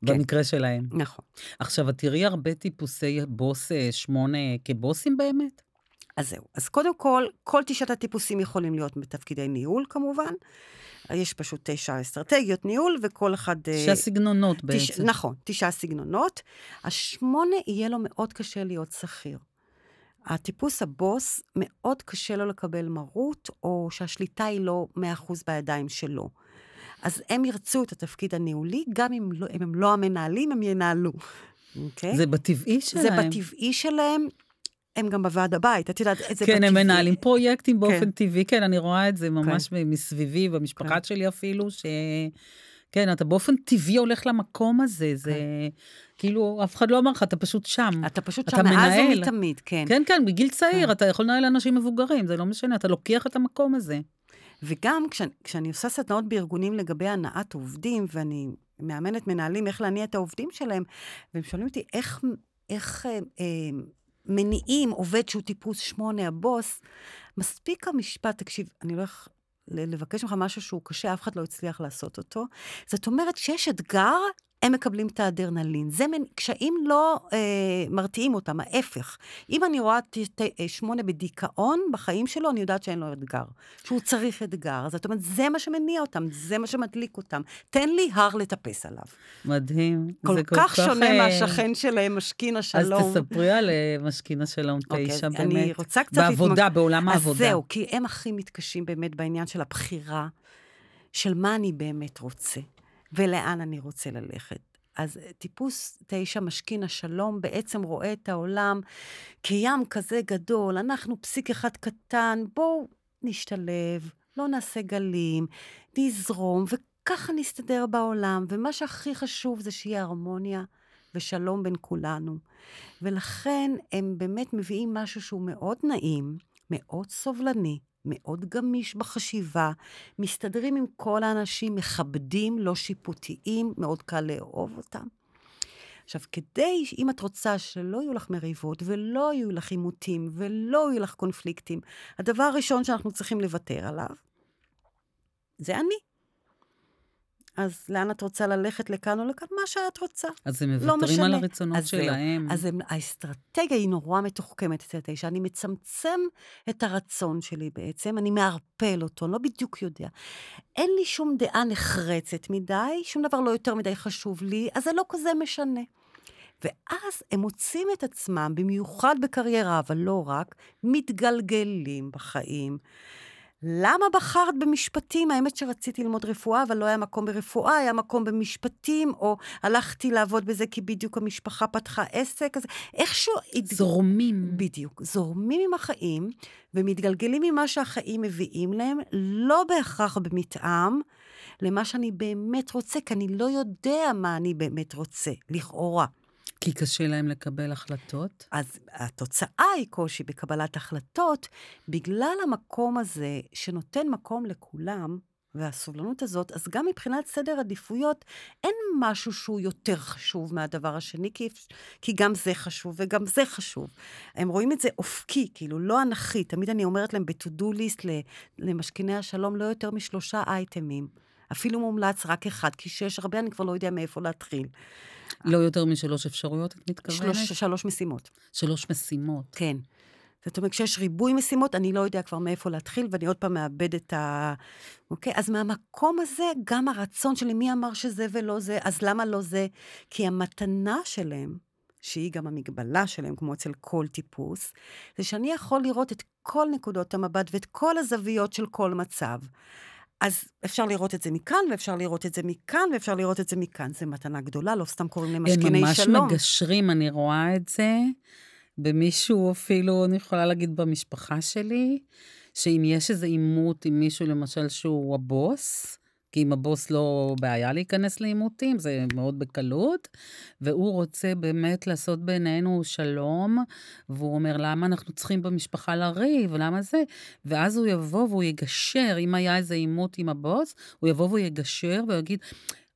כן. במקרה שלהם. נכון. עכשיו, את תראי הרבה טיפוסי בוס אה, שמונה כבוסים באמת? אז זהו. אז קודם כל, כל תשעת הטיפוסים יכולים להיות בתפקידי ניהול, כמובן. יש פשוט תשע אסטרטגיות ניהול, וכל אחד... אה, תשע סגנונות בעצם. תש... נכון, תשעה סגנונות. השמונה, יהיה לו מאוד קשה להיות שכיר. הטיפוס הבוס, מאוד קשה לו לקבל מרות, או שהשליטה היא לא 100% בידיים שלו. אז הם ירצו את התפקיד הניהולי, גם אם, לא, אם הם לא המנהלים, הם ינהלו. Okay? אוקיי? זה בטבעי שלהם. זה בטבעי שלהם. הם גם בוועד הבית, את יודעת, זה כן, בטבעי. הם מנהלים פרויקטים באופן כן. טבעי, כן, אני רואה את זה ממש כן. מסביבי, במשפחה כן. שלי אפילו, ש... כן, אתה באופן טבעי הולך למקום הזה, זה כאילו, אף אחד לא אמר לך, אתה פשוט שם. אתה פשוט אתה שם מאז. ומתמיד, כן. כן, כן, מגיל צעיר, כן. אתה יכול לנהל אנשים מבוגרים, זה לא משנה, אתה לוקח את המקום הזה. וגם כשאני, כשאני עושה סדנאות בארגונים לגבי הנעת עובדים, ואני מאמנת מנהלים איך להניע את העובדים שלהם, והם שואלים אותי איך, איך אה, אה, מניעים עובד שהוא טיפוס שמונה, הבוס, מספיק המשפט, תקשיב, אני לא הולך ל- לבקש ממך משהו שהוא קשה, אף אחד לא הצליח לעשות אותו. זאת אומרת, כשיש אתגר, הם מקבלים את האדרנלין. זה מין, קשיים לא אה, מרתיעים אותם, ההפך. אם אני רואה ת, ת, אה, שמונה בדיכאון בחיים שלו, אני יודעת שאין לו אתגר. שהוא צריך אתגר. אז זאת אומרת, זה מה שמניע אותם, זה מה שמדליק אותם. תן לי הר לטפס עליו. מדהים. כל, זה כך שונה אה, מהשכן שלהם, משכין השלום. אז תספרי על אה, משכין השלום אוקיי, תשע, אז באמת. אני רוצה קצת... בעבודה, להתמק- בעולם אז העבודה. זהו, כי הם הכי מתקשים באמת בעניין של הבחירה, של מה אני באמת רוצה, ולאן אני רוצה ללכת. אז טיפוס תשע, משכין השלום, בעצם רואה את העולם כים כזה גדול, אנחנו פסיק אחד קטן, בואו נשתלב, לא נעשה גלים, נזרום, וככה נסתדר בעולם. ומה שהכי חשוב זה שיהיה הרמוניה ושלום בין כולנו. ולכן הם באמת מביאים משהו שהוא מאוד נעים, מאוד סובלני, מאוד גמיש בחשיבה, מסתדרים עם כל האנשים, מכבדים, לא שיפוטיים, מאוד קל לאהוב אותם. עכשיו, כדי, אם את רוצה שלא יהיו לך מריבות, ולא יהיו לך עימותים, ולא יהיו לך קונפליקטים, הדבר הראשון שאנחנו צריכים לוותר עליו, זה אני. אז לאן את רוצה ללכת, לכאן או לכאן? מה שאת רוצה. אז הם לא מוותרים על משנה. הרצונות אז. שלהם. אז הם, האסטרטגיה היא נורא מתוחכמת אצל תשע. אני מצמצם את הרצון שלי בעצם, אני מערפל אותו, אני לא בדיוק יודע. אין לי שום דעה נחרצת מדי, שום דבר לא יותר מדי חשוב לי, אז זה לא כזה משנה. ואז הם מוצאים את עצמם, במיוחד בקריירה, אבל לא רק, מתגלגלים בחיים. למה בחרת במשפטים? האמת שרציתי ללמוד רפואה, אבל לא היה מקום ברפואה, היה מקום במשפטים, או הלכתי לעבוד בזה כי בדיוק המשפחה פתחה עסק, אז איכשהו... זורמים. בדיוק. זורמים עם החיים, ומתגלגלים ממה שהחיים מביאים להם, לא בהכרח במתאם למה שאני באמת רוצה, כי אני לא יודע מה אני באמת רוצה, לכאורה. כי קשה להם לקבל החלטות. אז התוצאה היא קושי בקבלת החלטות, בגלל המקום הזה שנותן מקום לכולם, והסובלנות הזאת, אז גם מבחינת סדר עדיפויות, אין משהו שהוא יותר חשוב מהדבר השני, כי, כי גם זה חשוב וגם זה חשוב. הם רואים את זה אופקי, כאילו, לא אנכי. תמיד אני אומרת להם ב-to-do list למשכיני השלום, לא יותר משלושה אייטמים. אפילו מומלץ רק אחד, כי שיש הרבה, אני כבר לא יודע מאיפה להתחיל. לא יותר משלוש אפשרויות, את מתכוונת? שלוש, שלוש משימות. שלוש משימות. כן. זאת אומרת, כשיש ריבוי משימות, אני לא יודע כבר מאיפה להתחיל, ואני עוד פעם מאבד את ה... אוקיי? אז מהמקום הזה, גם הרצון שלי, מי אמר שזה ולא זה, אז למה לא זה? כי המתנה שלהם, שהיא גם המגבלה שלהם, כמו אצל כל טיפוס, זה שאני יכול לראות את כל נקודות המבט ואת כל הזוויות של כל מצב. אז אפשר לראות את זה מכאן, ואפשר לראות את זה מכאן, ואפשר לראות את זה מכאן. זו מתנה גדולה, לא סתם קוראים להם משכיני הם שלום. ממש מגשרים, אני רואה את זה. במישהו אפילו, אני יכולה להגיד במשפחה שלי, שאם יש איזה עימות עם מישהו, למשל, שהוא הבוס, כי עם הבוס לא בעיה להיכנס לעימותים, זה מאוד בקלות, והוא רוצה באמת לעשות בינינו שלום, והוא אומר, למה אנחנו צריכים במשפחה לריב, למה זה? ואז הוא יבוא והוא יגשר, אם היה איזה עימות עם הבוס, הוא יבוא והוא יגשר ויגיד,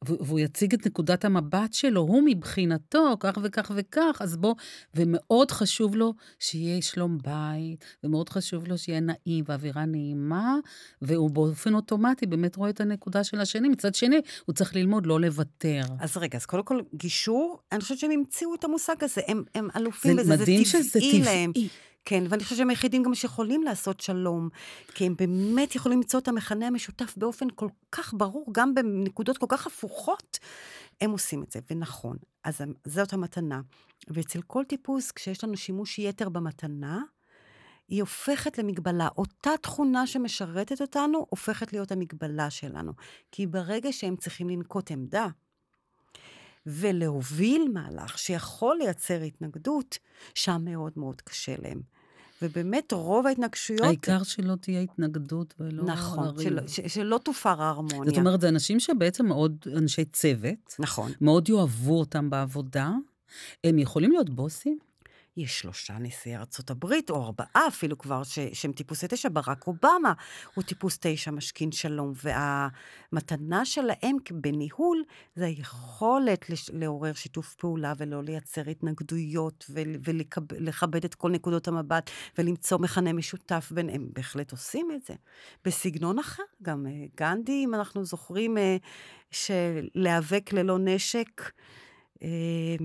והוא יציג את נקודת המבט שלו, הוא מבחינתו, כך וכך וכך, אז בוא, ומאוד חשוב לו שיהיה שלום בית, ומאוד חשוב לו שיהיה נעים ואווירה נעימה, והוא באופן אוטומטי באמת רואה את הנקודה של השני. מצד שני, הוא צריך ללמוד לא לוותר. אז רגע, אז קודם כל, גישור, אני חושבת שהם המציאו את המושג הזה, הם, הם אלופים בזה, זה מדהים שזה טבעי. כן, ואני חושבת שהם היחידים גם שיכולים לעשות שלום, כי הם באמת יכולים למצוא את המכנה המשותף באופן כל כך ברור, גם בנקודות כל כך הפוכות, הם עושים את זה, ונכון. אז זאת המתנה. ואצל כל טיפוס, כשיש לנו שימוש יתר במתנה, היא הופכת למגבלה. אותה תכונה שמשרתת אותנו, הופכת להיות המגבלה שלנו. כי ברגע שהם צריכים לנקוט עמדה, ולהוביל מהלך שיכול לייצר התנגדות, שם מאוד מאוד קשה להם. ובאמת רוב ההתנגשויות... העיקר שלא תהיה התנגדות ולא... נכון, שלא, ש, שלא תופר ההרמוניה. זאת אומרת, זה אנשים שבעצם מאוד אנשי צוות. נכון. מאוד יאהבו אותם בעבודה. הם יכולים להיות בוסים? יש שלושה נשיאי ארצות הברית, או ארבעה אפילו כבר, ש, שהם טיפוסי תשע, ברק אובמה הוא טיפוס תשע, משכין שלום, והמתנה שלהם בניהול זה היכולת לש, לעורר שיתוף פעולה ולא לייצר התנגדויות ולכבד את כל נקודות המבט ולמצוא מכנה משותף ביניהם. בהחלט עושים את זה. בסגנון אחר, גם אה, גנדי, אם אנחנו זוכרים, אה, שלהיאבק ללא נשק, אה,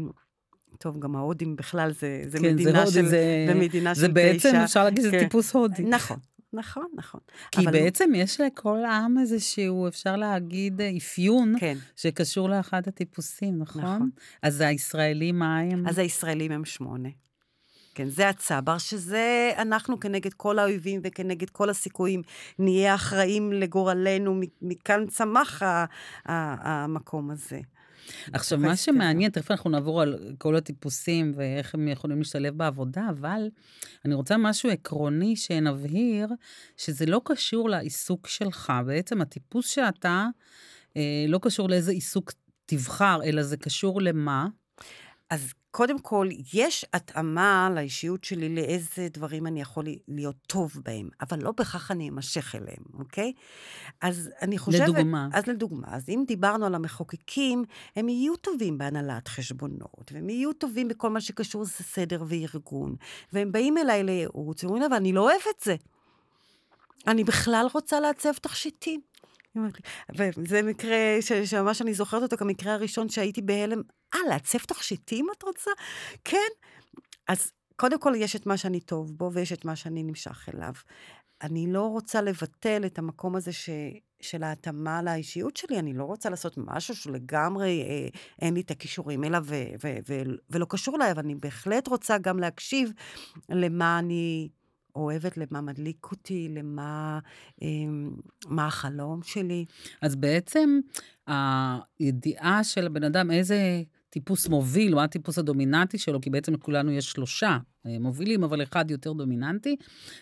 טוב, גם ההודים בכלל זה, זה כן, מדינה זה של, זה, במדינה זה של בעצם, תשע. אפשר להגיד, כן. זה טיפוס הודי. נכון, נכון, נכון. כי בעצם יש לכל עם איזשהו, אפשר להגיד, אה, אפיון כן. שקשור לאחד הטיפוסים, נכון? נכון. אז הישראלים, מה הם? אז הישראלים הם שמונה. כן, זה הצבר, שזה אנחנו כנגד כל האויבים וכנגד כל הסיכויים, נהיה אחראים לגורלנו, מכאן צמח המקום הזה. עכשיו, מה שמעניין, תכף אנחנו נעבור על כל הטיפוסים ואיך הם יכולים להשתלב בעבודה, אבל אני רוצה משהו עקרוני שנבהיר, שזה לא קשור לעיסוק שלך. בעצם הטיפוס שאתה, אה, לא קשור לאיזה עיסוק תבחר, אלא זה קשור למה? אז קודם כל, יש התאמה לאישיות שלי לאיזה דברים אני יכול להיות טוב בהם, אבל לא בכך אני אמשך אליהם, אוקיי? אז אני חושבת... לדוגמה. אז לדוגמה, אז אם דיברנו על המחוקקים, הם יהיו טובים בהנהלת חשבונות, והם יהיו טובים בכל מה שקשור לסדר וארגון, והם באים אליי לייעוץ, ואומרים אבל אני לא אוהב את זה. אני בכלל רוצה לעצב תכשיטים. וזה מקרה ש- שממש אני זוכרת אותו כמקרה הראשון שהייתי בהלם, אה, לעצב תכשיטים את רוצה? כן. אז קודם כל יש את מה שאני טוב בו, ויש את מה שאני נמשך אליו. אני לא רוצה לבטל את המקום הזה ש, של ההתאמה לאישיות שלי, אני לא רוצה לעשות משהו שלגמרי אה, אין לי את הכישורים אליו ולא קשור אליי, אבל אני בהחלט רוצה גם להקשיב למה אני אוהבת, למה מדליק אותי, למה אה, מה החלום שלי. אז בעצם הידיעה של הבן אדם איזה טיפוס מוביל, מה הטיפוס הדומיננטי שלו, כי בעצם לכולנו יש שלושה אה, מובילים, אבל אחד יותר דומיננטי,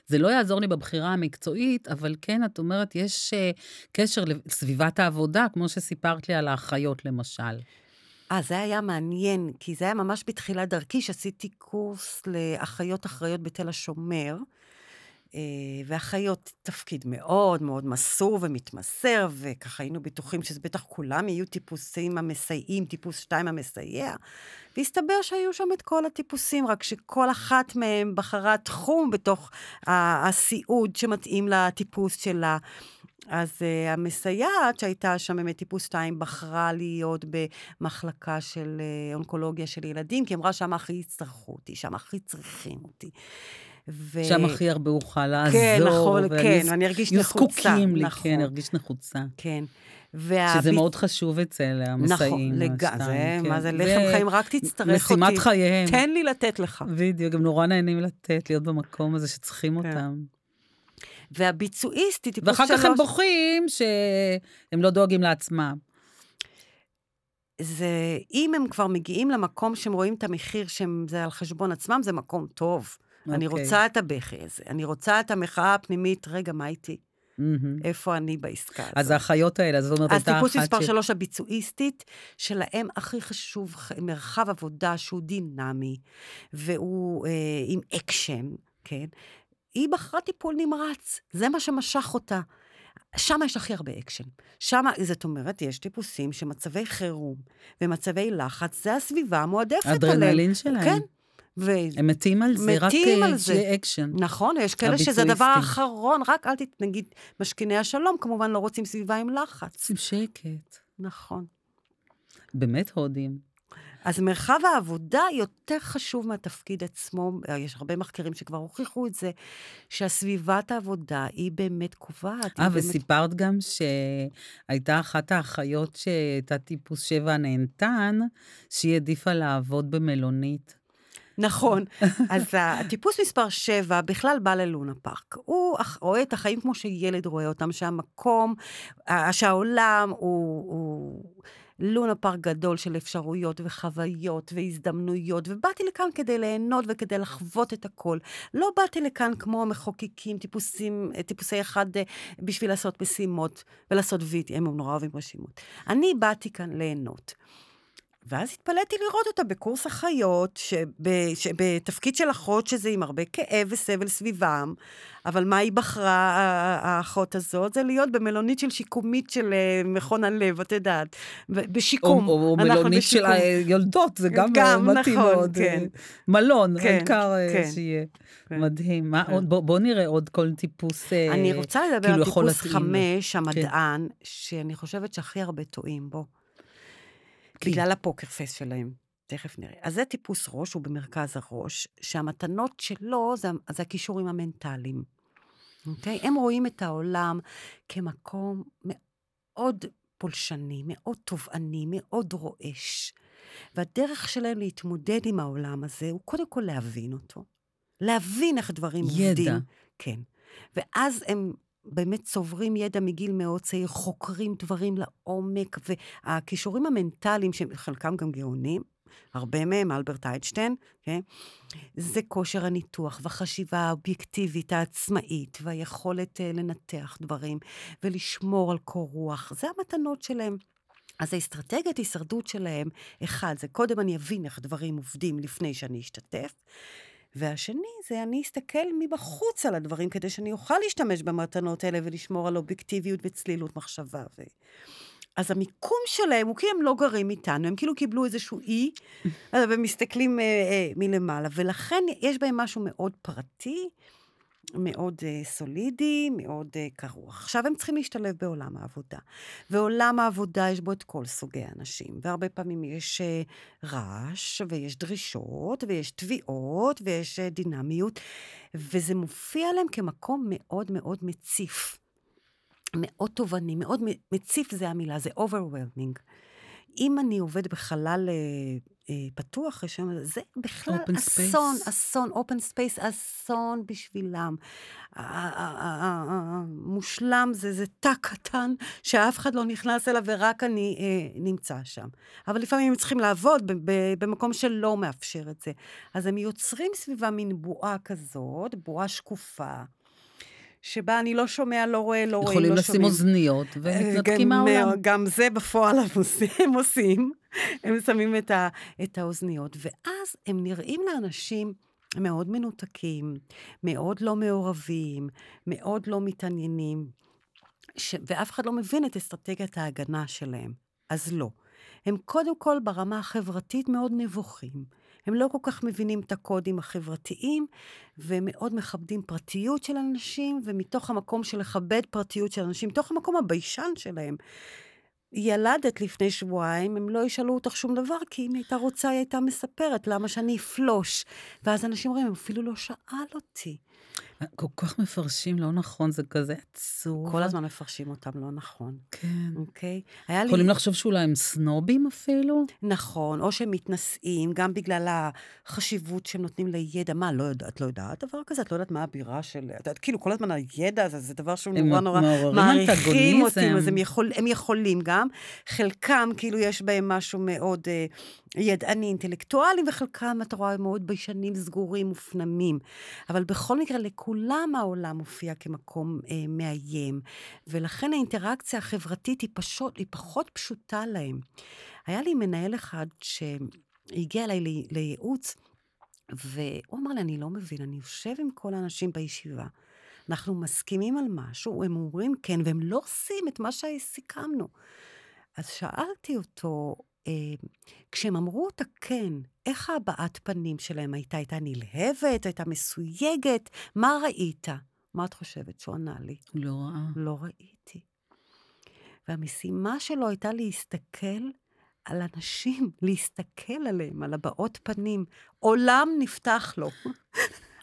זה לא יעזור לי בבחירה המקצועית, אבל כן, את אומרת, יש אה, קשר לסביבת העבודה, כמו שסיפרת לי על האחיות, למשל. אה, זה היה מעניין, כי זה היה ממש בתחילת דרכי, שעשיתי קורס לאחיות אחראיות בתל השומר, ואחיות תפקיד מאוד מאוד מסור ומתמסר, וככה היינו בטוחים שזה בטח כולם יהיו טיפוסים המסייעים, טיפוס 2 המסייע. והסתבר שהיו שם את כל הטיפוסים, רק שכל אחת מהם בחרה תחום בתוך הסיעוד שמתאים לטיפוס שלה. אז uh, המסייעת שהייתה שם באמת טיפוס 2 בחרה להיות במחלקה של uh, אונקולוגיה של ילדים, כי אמרה שם הכי יצטרכו אותי, שם הכי צריכים אותי. ו... שם הכי הרבה אוכל לעזור. כן, נכון, כן, ואני ארגיש יהיו נחוצה. זקוקים לי, נכון. כן, ארגיש נחוצה. כן. שזה והביט- מאוד חשוב אצל המסייעים. נכון, לג... השתיים, זה, כן. מה זה לחם חיים, רק תצטרך אותי. משימת חייהם. תן לי לתת לך. בדיוק, הם נורא נהנים לתת, להיות במקום הזה שצריכים כן. אותם. והביצועיסט היא טיפוס ואחר שלוש. כך הם בוכים שהם לא דואגים לעצמם. זה, אם הם כבר מגיעים למקום שהם רואים את המחיר שזה על חשבון עצמם, זה מקום טוב. אני אוקיי. רוצה את הבכי הזה, אני רוצה את המחאה הפנימית, רגע, מה איתי? מהמם. איפה אני בעסקה הזאת. אז האחיות האלה, זאת אומרת, אז הייתה טיפוס אחת מספר ש... שלוש הביצועיסטית, שלהם הכי חשוב מרחב עבודה שהוא דינמי, והוא אה, עם אקשן, כן? היא בחרה טיפול נמרץ, זה מה שמשך אותה. שם יש הכי הרבה אקשן. שם, זאת אומרת, יש טיפוסים שמצבי חירום ומצבי לחץ, זה הסביבה המועדפת עליהם. אדרנלין שלהם. כן. ו... הם מתים על זה, רק מתים אה, על זה. אקשן. נכון, יש כאלה שזה הדבר. האחרון, רק אל ת... נגיד, משכיני השלום כמובן לא רוצים סביבה עם לחץ. עם שקט. נכון. באמת הודים. אז מרחב העבודה יותר חשוב מהתפקיד עצמו. יש הרבה מחקרים שכבר הוכיחו את זה, שהסביבת העבודה היא באמת קובעת. אה, היא באמת... וסיפרת גם שהייתה אחת האחיות שהייתה טיפוס שבע נהנתן, שהיא העדיפה לעבוד במלונית. נכון. אז הטיפוס מספר 7 בכלל בא ללונה פארק. הוא רואה את החיים כמו שילד רואה אותם, שהמקום, שהעולם הוא... הוא... לונה פארק גדול של אפשרויות וחוויות והזדמנויות, ובאתי לכאן כדי ליהנות וכדי לחוות את הכל. לא באתי לכאן כמו המחוקקים, טיפוסים, טיפוסי אחד אה, בשביל לעשות משימות ולעשות וידאו, הם נורא אוהבים רשימות. אני באתי כאן ליהנות. ואז התפלאתי לראות אותה בקורס אחיות, שב, שבתפקיד של אחות, שזה עם הרבה כאב וסבל סביבם, אבל מה היא בחרה, האחות הזאת? זה להיות במלונית של שיקומית של אה, מכון הלב, את יודעת, בשיקום. או, או, או מלונית של בשיקום. אה, יולדות, זה גם, גם, גם מתאים נכון, מאוד. כן. אה, מלון, כן, העיקר אה, כן. שיהיה. כן. מדהים. מה כן. עוד? בוא, בוא נראה עוד כל טיפוס. אה, אני רוצה לדבר כאילו על טיפוס. חמש, המדען, שאני חושבת שהכי הרבה טועים בו. כי- בגלל הפוקר פייס שלהם. תכף נראה. אז זה טיפוס ראש, הוא במרכז הראש, שהמתנות שלו זה, זה הכישורים המנטליים. אוקיי? הם רואים את העולם כמקום מאוד פולשני, מאוד תובעני, מאוד רועש. והדרך שלהם להתמודד עם העולם הזה הוא קודם כל להבין אותו. להבין איך דברים ידע. עובדים. כן. ואז הם באמת צוברים ידע מגיל מאוד צעיר, חוקרים דברים לעומק, והכישורים המנטליים, שחלקם גם גאונים, הרבה מהם, אלברט איינשטיין, כן? זה כושר הניתוח והחשיבה האובייקטיבית, העצמאית, והיכולת uh, לנתח דברים ולשמור על קור רוח. זה המתנות שלהם. אז האסטרטגיית הישרדות שלהם, אחד, זה קודם אני אבין איך דברים עובדים לפני שאני אשתתף, והשני זה אני אסתכל מבחוץ על הדברים כדי שאני אוכל להשתמש במתנות האלה ולשמור על אובייקטיביות וצלילות מחשבה. ו... אז המיקום שלהם הוא כי הם לא גרים איתנו, הם כאילו קיבלו איזשהו אי, ומסתכלים אה, אה, מלמעלה, ולכן יש בהם משהו מאוד פרטי, מאוד אה, סולידי, מאוד אה, קרוח. עכשיו הם צריכים להשתלב בעולם העבודה. ועולם העבודה יש בו את כל סוגי האנשים, והרבה פעמים יש אה, רעש, ויש דרישות, ויש תביעות, ויש אה, דינמיות, וזה מופיע להם כמקום מאוד מאוד מציף. מאוד תובעני, מאוד מציף זה המילה, זה overwhelming. אם אני עובד בחלל אה, פתוח, יש שם- זה בכלל אסון, space. אסון, open space, אסון בשבילם. המושלם זה, זה תא קטן שאף אחד לא נכנס אליו ורק אני אה, נמצא שם. אבל לפעמים הם צריכים לעבוד ב- ב- במקום שלא מאפשר את זה. אז הם יוצרים סביבם מין בועה כזאת, בועה שקופה. שבה אני לא שומע, לא רואה, לא רואה, יכולים לא לשים שומעים. אוזניות ומתנתקים גם, מהעולם. גם זה בפועל הם עושים. הם שמים את, ה, את האוזניות, ואז הם נראים לאנשים מאוד מנותקים, מאוד לא מעורבים, מאוד לא מתעניינים, ש... ואף אחד לא מבין את אסטרטגיית ההגנה שלהם. אז לא. הם קודם כל ברמה החברתית מאוד נבוכים. הם לא כל כך מבינים את הקודים החברתיים, ומאוד מכבדים פרטיות של אנשים, ומתוך המקום של לכבד פרטיות של אנשים, מתוך המקום הביישן שלהם. ילדת לפני שבועיים, הם לא ישאלו אותך שום דבר, כי אם הייתה רוצה, היא הייתה מספרת, למה שאני אפלוש? ואז אנשים אומרים, אפילו לא שאל אותי. כל כך מפרשים לא נכון, זה כזה עצוב. כל הזמן מפרשים אותם לא נכון, כן. אוקיי? היה לי... יכולים לחשוב שאולי הם סנובים אפילו? נכון, או שהם מתנשאים, גם בגלל החשיבות שהם נותנים לידע. מה, לא יודעת, את לא יודעת דבר כזה? את לא יודעת מה הבירה של... את יודעת, כאילו, כל הזמן הידע הזה, זה דבר שהוא הם נורא נורא מעוררים מעריכים אותי, אנטגוניזם. אז הם, יכול, הם יכולים גם. חלקם, כאילו, יש בהם משהו מאוד אה, ידעני, אינטלקטואלי, וחלקם, אתה רואה, מאוד ביישנים, סגורים, מופנמים. אבל בכל מקרה, לכולם... העולם מופיע כמקום אה, מאיים, ולכן האינטראקציה החברתית היא, פשוט, היא פחות פשוטה להם. היה לי מנהל אחד שהגיע אליי לייעוץ, והוא אמר לי, אני לא מבין, אני יושב עם כל האנשים בישיבה, אנחנו מסכימים על משהו, הם אומרים כן, והם לא עושים את מה שסיכמנו. אז שאלתי אותו, כשהם אמרו אותה כן, איך הבעת פנים שלהם הייתה? הייתה נלהבת? הייתה מסויגת? מה ראית? מה את חושבת שהוא ענה לי? לא ראה. לא ראיתי. והמשימה שלו הייתה להסתכל על אנשים, להסתכל עליהם, על הבעות פנים. עולם נפתח לו.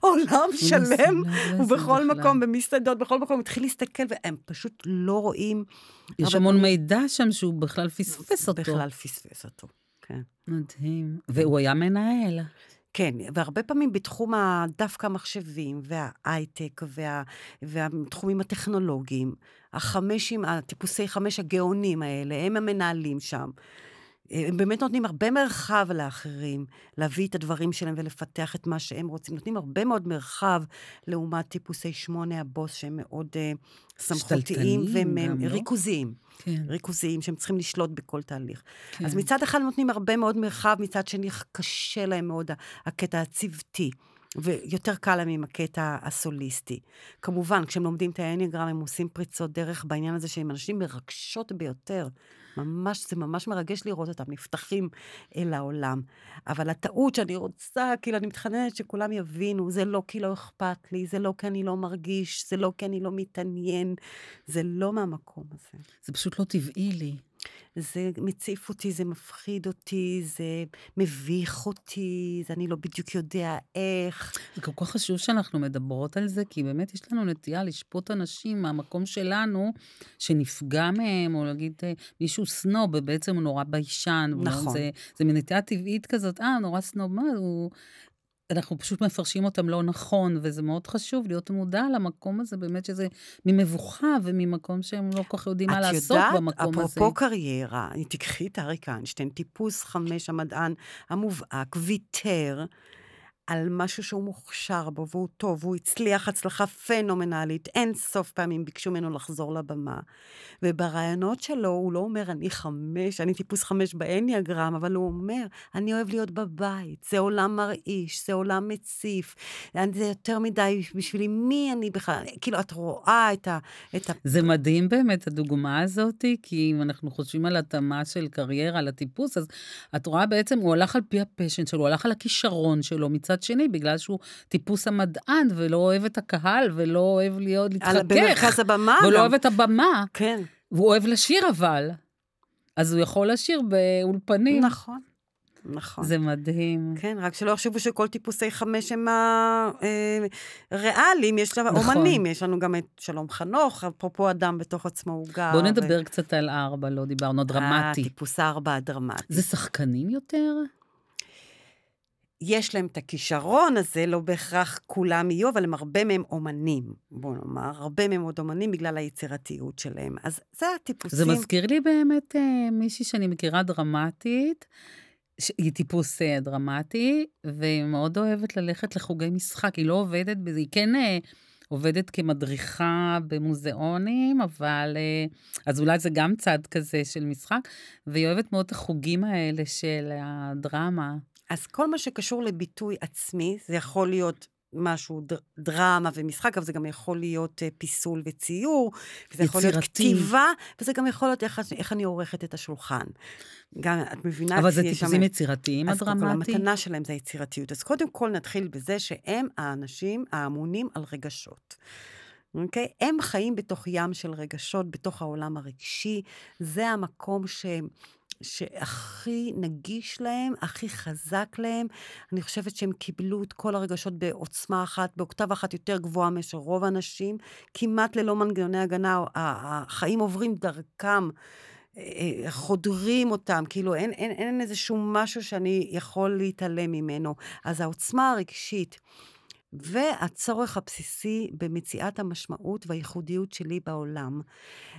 עולם שלם, ובכל מקום, במסעדות, בכל מקום, התחיל להסתכל, והם פשוט לא רואים. יש המון מידע שם שהוא בכלל פספס אותו. בכלל פספס אותו, כן. מדהים. והוא היה מנהל. כן, והרבה פעמים בתחום דווקא המחשבים וההייטק וה, והתחומים הטכנולוגיים, החמשים, הטיפוסי חמש הגאונים האלה, הם המנהלים שם. הם באמת נותנים הרבה מרחב לאחרים, להביא את הדברים שלהם ולפתח את מה שהם רוצים. נותנים הרבה מאוד מרחב לעומת טיפוסי שמונה הבוס, שהם מאוד uh, סמכותיים והם לא? ריכוזיים. כן. ריכוזיים, שהם צריכים לשלוט בכל תהליך. כן. אז מצד אחד נותנים הרבה מאוד מרחב, מצד שני קשה להם מאוד הקטע הצוותי. ויותר קל להם עם הקטע הסוליסטי. כמובן, כשהם לומדים את האניגרם, הם עושים פריצות דרך בעניין הזה שהם אנשים מרגשות ביותר. ממש, זה ממש מרגש לראות אותם נפתחים אל העולם. אבל הטעות שאני רוצה, כאילו, אני מתחננת שכולם יבינו, זה לא כי לא אכפת לי, זה לא כי אני לא מרגיש, זה לא כי אני לא מתעניין, זה לא מהמקום הזה. זה פשוט לא טבעי לי. זה מציף אותי, זה מפחיד אותי, זה מביך אותי, זה אני לא בדיוק יודע איך. זה כל כך חשוב שאנחנו מדברות על זה, כי באמת יש לנו נטייה לשפוט אנשים מהמקום שלנו, שנפגע מהם, או להגיד אה, מישהו סנוב, ובעצם הוא נורא ביישן. נכון. זה, זה מנטייה טבעית כזאת, אה, נורא סנוב, מה, הוא... אנחנו פשוט מפרשים אותם לא נכון, וזה מאוד חשוב להיות מודע למקום הזה, באמת שזה ממבוכה וממקום שהם לא כל כך יודעים מה לעשות יודעת, במקום הזה. את יודעת, אפרופו קריירה, תקחי את אריק איינשטיין, טיפוס חמש, המדען המובהק, ויתר. על משהו שהוא מוכשר בו, והוא טוב, והוא הצליח הצלחה פנומנלית. אין סוף פעמים ביקשו ממנו לחזור לבמה. וברעיונות שלו, הוא לא אומר, אני חמש, אני טיפוס חמש באניאגרם, אבל הוא אומר, אני אוהב להיות בבית, זה עולם מרעיש, זה עולם מציף, זה יותר מדי בשבילי, מי אני בכלל? כאילו, את רואה את ה... את ה... זה מדהים באמת, הדוגמה הזאת, כי אם אנחנו חושבים על התאמה של קריירה לטיפוס, אז את רואה בעצם, הוא הלך על פי הפשן שלו, הוא הלך על הכישרון שלו מצד שני, בגלל שהוא טיפוס המדען, ולא אוהב את הקהל, ולא אוהב להיות, להתחכך. במרכז הבמה. ולא אוהב את הבמה. כן. והוא אוהב לשיר אבל. אז הוא יכול לשיר באולפנים. נכון. נכון. זה מדהים. כן, רק שלא יחשבו שכל טיפוסי חמש הם הריאליים, יש לנו נכון. אומנים, יש לנו גם את שלום חנוך, אפרופו אדם בתוך עצמו הוא גר. בואו נדבר ו... קצת על ארבע, לא דיברנו, דרמטי. אה, טיפוס ארבע הדרמטי. זה שחקנים יותר? יש להם את הכישרון הזה, לא בהכרח כולם יהיו, אבל הם הרבה מהם אומנים, בוא נאמר, הרבה מהם עוד אומנים בגלל היצירתיות שלהם. אז זה הטיפוסים. זה מזכיר לי באמת אה, מישהי שאני מכירה דרמטית, היא טיפוס אה, דרמטי, והיא מאוד אוהבת ללכת לחוגי משחק, היא לא עובדת בזה, היא כן... אה, עובדת כמדריכה במוזיאונים, אבל אה, אז אולי זה גם צד כזה של משחק, והיא אוהבת מאוד את החוגים האלה של הדרמה. אז כל מה שקשור לביטוי עצמי, זה יכול להיות משהו ד, דרמה ומשחק, אבל זה גם יכול להיות uh, פיסול וציור, וזה יכול להיות כתיבה, וזה גם יכול להיות איך, איך אני עורכת את השולחן. גם, את מבינה? אבל זה טיפוסים שם... יצירתיים, הדרמטי? אז קודם כל, המתנה שלהם זה היצירתיות. אז קודם כל נתחיל בזה שהם האנשים האמונים על רגשות. אוקיי? Okay? הם חיים בתוך ים של רגשות, בתוך העולם הרגשי. זה המקום שהם... שהכי נגיש להם, הכי חזק להם. אני חושבת שהם קיבלו את כל הרגשות בעוצמה אחת, באוקטבה אחת יותר גבוהה מאשר רוב האנשים, כמעט ללא מנגנוני הגנה, החיים עוברים דרכם. אה, אה, חודרים אותם, כאילו אין, אין, אין איזשהו משהו שאני יכול להתעלם ממנו. אז העוצמה הרגשית והצורך הבסיסי במציאת המשמעות והייחודיות שלי בעולם.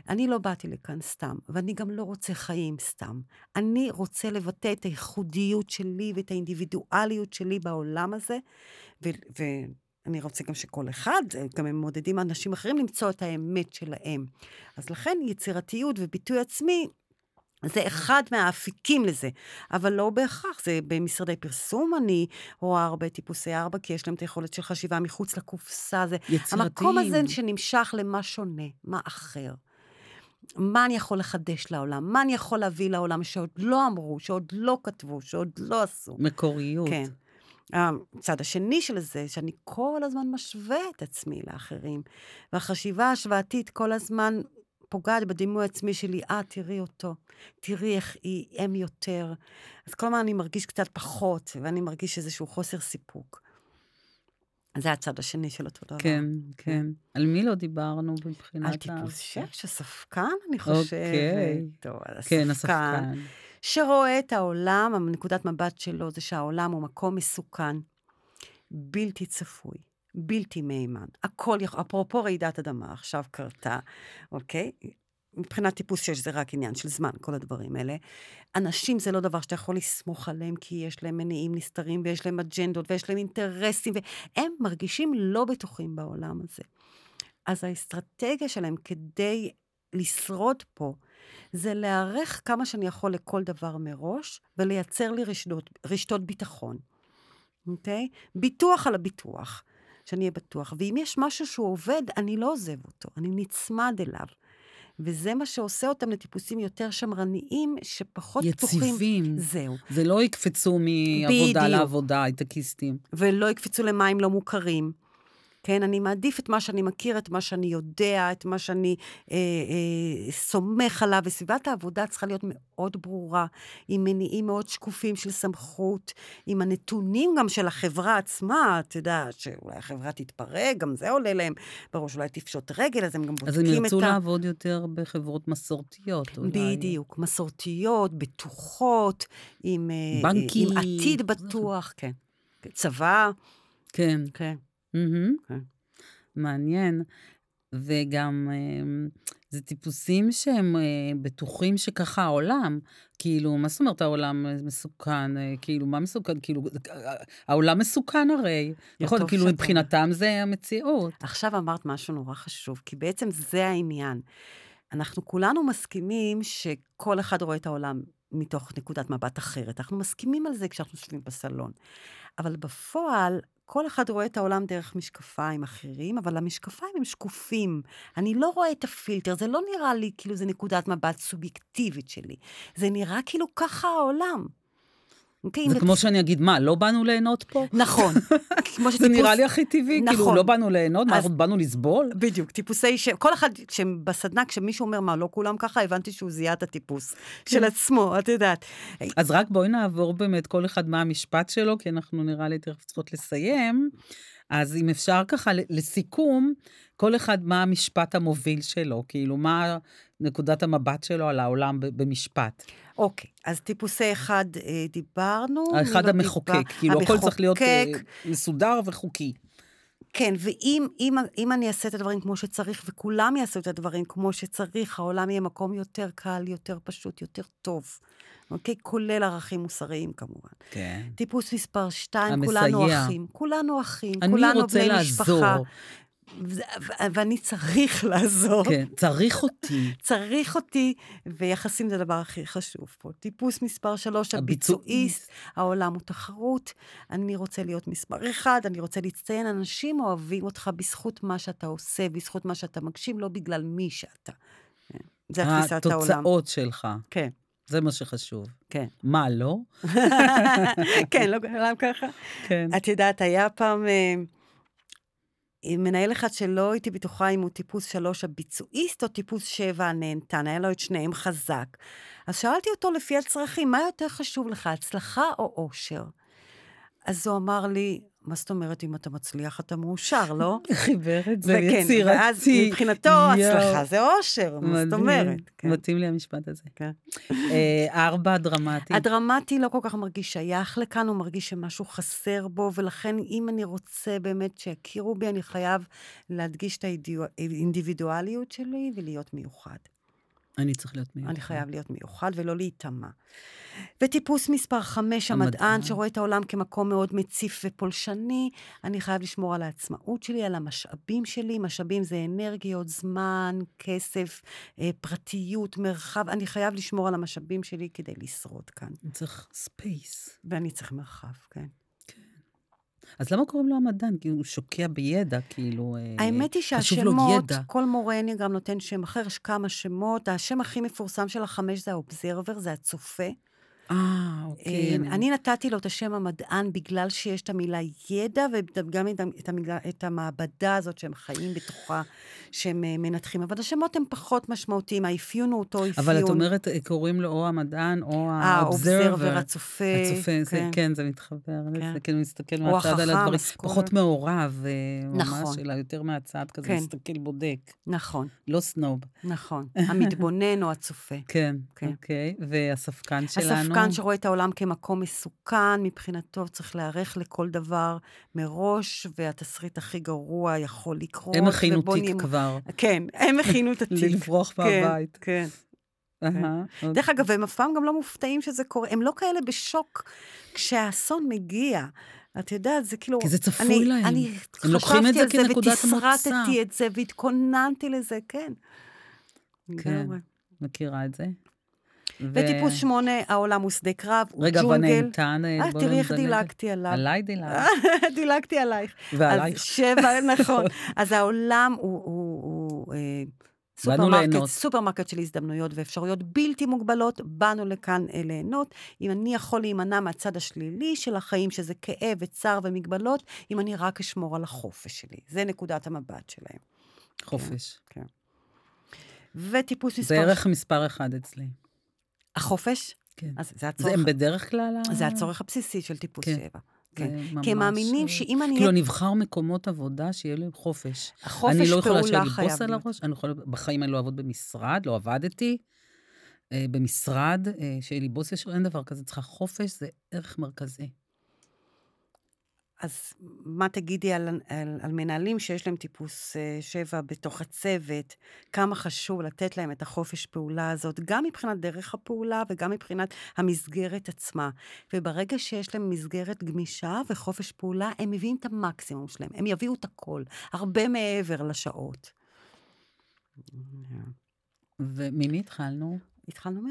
אני לא באתי לכאן סתם, ואני גם לא רוצה חיים סתם. אני רוצה לבטא את הייחודיות שלי ואת האינדיבידואליות שלי בעולם הזה, ו- אני רוצה גם שכל אחד, גם הם מודדים אנשים אחרים למצוא את האמת שלהם. אז לכן יצירתיות וביטוי עצמי, זה אחד מהאפיקים לזה, אבל לא בהכרח, זה במשרדי פרסום אני רואה הרבה טיפוסי ארבע, כי יש להם את היכולת של חשיבה מחוץ לקופסה, זה יצירתיים. המקום הזה שנמשך למה שונה, מה אחר. מה אני יכול לחדש לעולם? מה אני יכול להביא לעולם שעוד לא אמרו, שעוד לא כתבו, שעוד לא עשו? מקוריות. כן. הצד השני של זה, שאני כל הזמן משווה את עצמי לאחרים. והחשיבה ההשוואתית כל הזמן פוגעת בדימוי העצמי שלי, אה, תראי אותו, תראי איך היא אם יותר. אז כל הזמן אני מרגיש קצת פחות, ואני מרגיש איזשהו חוסר סיפוק. זה הצד השני של אותו דבר. כן, כן. על מי לא דיברנו מבחינת על טיפוס שש, הספקן, אני חושבת. אוקיי. טוב, כן, הספקן. הספקן. שרואה את העולם, נקודת מבט שלו זה שהעולם הוא מקום מסוכן, בלתי צפוי, בלתי מהימן. הכל יכול, אפרופו רעידת אדמה, עכשיו קרתה, אוקיי? מבחינת טיפוס 6 זה רק עניין של זמן, כל הדברים האלה. אנשים זה לא דבר שאתה יכול לסמוך עליהם, כי יש להם מניעים נסתרים, ויש להם אג'נדות, ויש להם אינטרסים, והם מרגישים לא בטוחים בעולם הזה. אז האסטרטגיה שלהם כדי לשרוד פה, זה להיערך כמה שאני יכול לכל דבר מראש, ולייצר לי רשתות, רשתות ביטחון, אוקיי? ביטוח על הביטוח, שאני אהיה בטוח. ואם יש משהו שהוא עובד, אני לא עוזב אותו, אני נצמד אליו. וזה מה שעושה אותם לטיפוסים יותר שמרניים, שפחות פתוחים. יציבים. זהו. זה לא יקפצו מעבודה בדיוק. לעבודה, הייטקיסטים. ולא יקפצו למים לא מוכרים. כן, אני מעדיף את מה שאני מכיר, את מה שאני יודע, את מה שאני אה, אה, סומך עליו, וסביבת העבודה צריכה להיות מאוד ברורה, עם מניעים מאוד שקופים של סמכות, עם הנתונים גם של החברה עצמה, את יודעת, שאולי החברה תתפרק, גם זה עולה להם בראש, אולי תפשוט רגל, אז הם גם אז הם בודקים את ירצו ה... לעבוד יותר בחברות מסורתיות, אולי. בדיוק, מסורתיות, בטוחות, עם, אה, בנקים. עם עתיד בטוח, כן. צבא, כן. כן. מהמם. כן. מעניין. וגם אה, זה טיפוסים שהם אה, בטוחים שככה העולם, כאילו, מה זאת אומרת העולם מסוכן? אה, כאילו, מה מסוכן? כאילו, אה, העולם מסוכן הרי. נכון, כאילו, שאתה- מבחינתם זה המציאות. עכשיו אמרת משהו נורא חשוב, כי בעצם זה העניין. אנחנו כולנו מסכימים שכל אחד רואה את העולם מתוך נקודת מבט אחרת. אנחנו מסכימים על זה כשאנחנו יושבים בסלון. אבל בפועל, כל אחד רואה את העולם דרך משקפיים אחרים, אבל המשקפיים הם שקופים. אני לא רואה את הפילטר, זה לא נראה לי כאילו זה נקודת מבט סובייקטיבית שלי. זה נראה כאילו ככה העולם. אוקיי? זה כמו שאני אגיד, מה, לא באנו ליהנות פה? נכון. כמו זה שטיפוס- נראה לי הכי טבעי, כאילו, נכון. לא באנו ליהנות, מה, אנחנו באנו לסבול? בדיוק, טיפוסי ש... כל אחד, כשבסדנה, כשמישהו אומר, מה, לא כולם ככה, הבנתי שהוא זיהה את הטיפוס של עצמו, את יודעת. אז רק בואי נעבור באמת כל אחד מה המשפט שלו, כי אנחנו נראה לי תכף צריכות לסיים. אז אם אפשר ככה, לסיכום, כל אחד מה המשפט המוביל שלו, כאילו, מה נקודת המבט שלו על העולם במשפט. אוקיי, אז טיפוסי אחד אה, דיברנו. האחד לא המחוקק, דיבר? כאילו, הכל צריך להיות אה, המחוקק, מסודר וחוקי. כן, ואם אם, אם אני אעשה את הדברים כמו שצריך, וכולם יעשו את הדברים כמו שצריך, העולם יהיה מקום יותר קל, יותר פשוט, יותר טוב. אוקיי? כולל ערכים מוסריים כמובן. כן. טיפוס מספר שתיים, המסייע. כולנו אחים. כולנו אחים, אני כולנו רוצה בני לעזור. משפחה. ו- ו- ואני צריך לעזור. כן, צריך אותי. צריך אותי, ויחסים זה הדבר הכי חשוב פה. טיפוס מספר שלוש, הביצועיסט. העולם הוא תחרות, אני רוצה להיות מספר אחד, אני רוצה להצטיין, אנשים אוהבים אותך בזכות מה שאתה עושה, בזכות מה שאתה מגשים, לא בגלל מי שאתה. כן. זה תפיסת העולם. התוצאות שלך, כן, זה מה שחשוב. כן. מה, לא? כן, לא כולם ככה. כן. את יודעת, היה פעם אה, מנהל אחד שלא הייתי בטוחה אם הוא טיפוס שלוש הביצועיסט או טיפוס שבע הנהנתן, היה לו את שניהם חזק. אז שאלתי אותו לפי הצרכים, מה יותר חשוב לך, הצלחה או אושר? אז הוא אמר לי, מה זאת אומרת, אם אתה מצליח, אתה מאושר, לא? חיבר את זה וכן, יצירתי. ואז מבחינתו. הצלחה זה אושר, מה זאת. אומרת? כן. מתאים לי המשפט הזה. כן. אה, ארבע, דרמטי. הדרמטי לא כל כך מרגיש שייך לכאן, הוא מרגיש שמשהו חסר בו, ולכן אם אני רוצה באמת שיכירו בי, אני חייב להדגיש את האינדיבידואליות שלי ולהיות מיוחד. אני צריך להיות מיוחד. אני חייב להיות מיוחד ולא להיטמע. וטיפוס מספר 5, המדען. המדען, שרואה את העולם כמקום מאוד מציף ופולשני, אני חייב לשמור על העצמאות שלי, על המשאבים שלי. משאבים זה אנרגיות, זמן, כסף, אה, פרטיות, מרחב. אני חייב לשמור על המשאבים שלי כדי לשרוד כאן. אני צריך space. ואני צריך מרחב, כן. אז למה קוראים לו המדען? כי הוא שוקע בידע, כאילו... אה, האמת היא שהשמות. כל מורה אניגרם נותן שם אחר, יש כמה שמות. השם הכי מפורסם של החמש זה ה observer, זה הצופה. אה, אוקיי. אה, אני נתתי לו את השם המדען בגלל שיש את המילה ידע, וגם את, המילה, את המעבדה הזאת שהם חיים בתוכה, שהם אה, מנתחים. אבל השמות הם פחות משמעותיים, האפיון הוא אותו אפיון. אבל את אומרת, אה, קוראים לו או המדען או האובזרבר. הצופה. הצופה, זה, כן, זה מתחבר כן. לזה, כאילו מסתכל או מהצד על הדברים. פחות מעורב, אה, ממש, נכון. אלא יותר מהצד כזה, כן. מסתכל בודק, נכון, לא סנוב. נכון. המתבונן או הצופה. כן, כן. אוקיי. והספקן שלנו? הספקן שרואה את העולם כמקום מסוכן, מבחינתו צריך להיערך לכל דבר מראש, והתסריט הכי גרוע יכול לקרות. הם הכינו תיק נהיה- כבר, כן, הם הכינו את התיק. לברוח כן, מהבית. כן. אהה, דרך אגב, הם אף פעם גם לא מופתעים שזה קורה, הם לא כאלה בשוק כשהאסון מגיע. את יודעת, זה כאילו... כי זה צפוי אני, להם. אני זה חשבתי על המוצא. ותסרטתי את זה, והתכוננתי לזה, כן. כן. מכירה את זה? ו- וטיפוס שמונה, העולם הוא שדה קרב, הוא רגע, ג'ונגל. והנהנתן, אה, בוא תראי איך. דילגתי עליו. עליי דילגת. דילגתי עלייך. ועלייך. שבע, נכון. אז העולם הוא, הוא, הוא אה, סופרמרקט. סופרמרקט של הזדמנויות ואפשרויות בלתי מוגבלות. באנו לכאן אה, ליהנות. אם אני יכול להימנע מהצד השלילי של החיים, שזה כאב וצער ומגבלות, אם אני רק אשמור על החופש שלי. זה נקודת המבט שלהם. חופש. וטיפוס זה מספר... ערך מספר אחד אצלי. החופש? כן. אז זה זה הצורך, הם בדרך כלל... זה הצורך הבסיסי של טיפוס כן. שבע. כן. זה כי הם ממש, מאמינים אה, שאם אני... כאילו, נבחר מקומות עבודה שיהיה לי חופש. החופש אני לא יכולה פעולה שיהיה לי חייב בוס על. הראש, אני יכולה, בחיים אני לא אעבוד במשרד, לא עבדתי. אה, במשרד, אה, שיהיה לי בוס ישר, אין דבר כזה, צריכה חופש, זה ערך מרכזי. אז מה תגידי על, על, על מנהלים שיש להם טיפוס אה, שבע בתוך הצוות? כמה חשוב לתת להם את החופש פעולה הזאת, גם מבחינת דרך הפעולה וגם מבחינת המסגרת עצמה. וברגע שיש להם מסגרת גמישה וחופש פעולה, הם מביאים את המקסימום שלהם. הם יביאו את הכל, הרבה מעבר לשעות. וממי התחלנו? התחלנו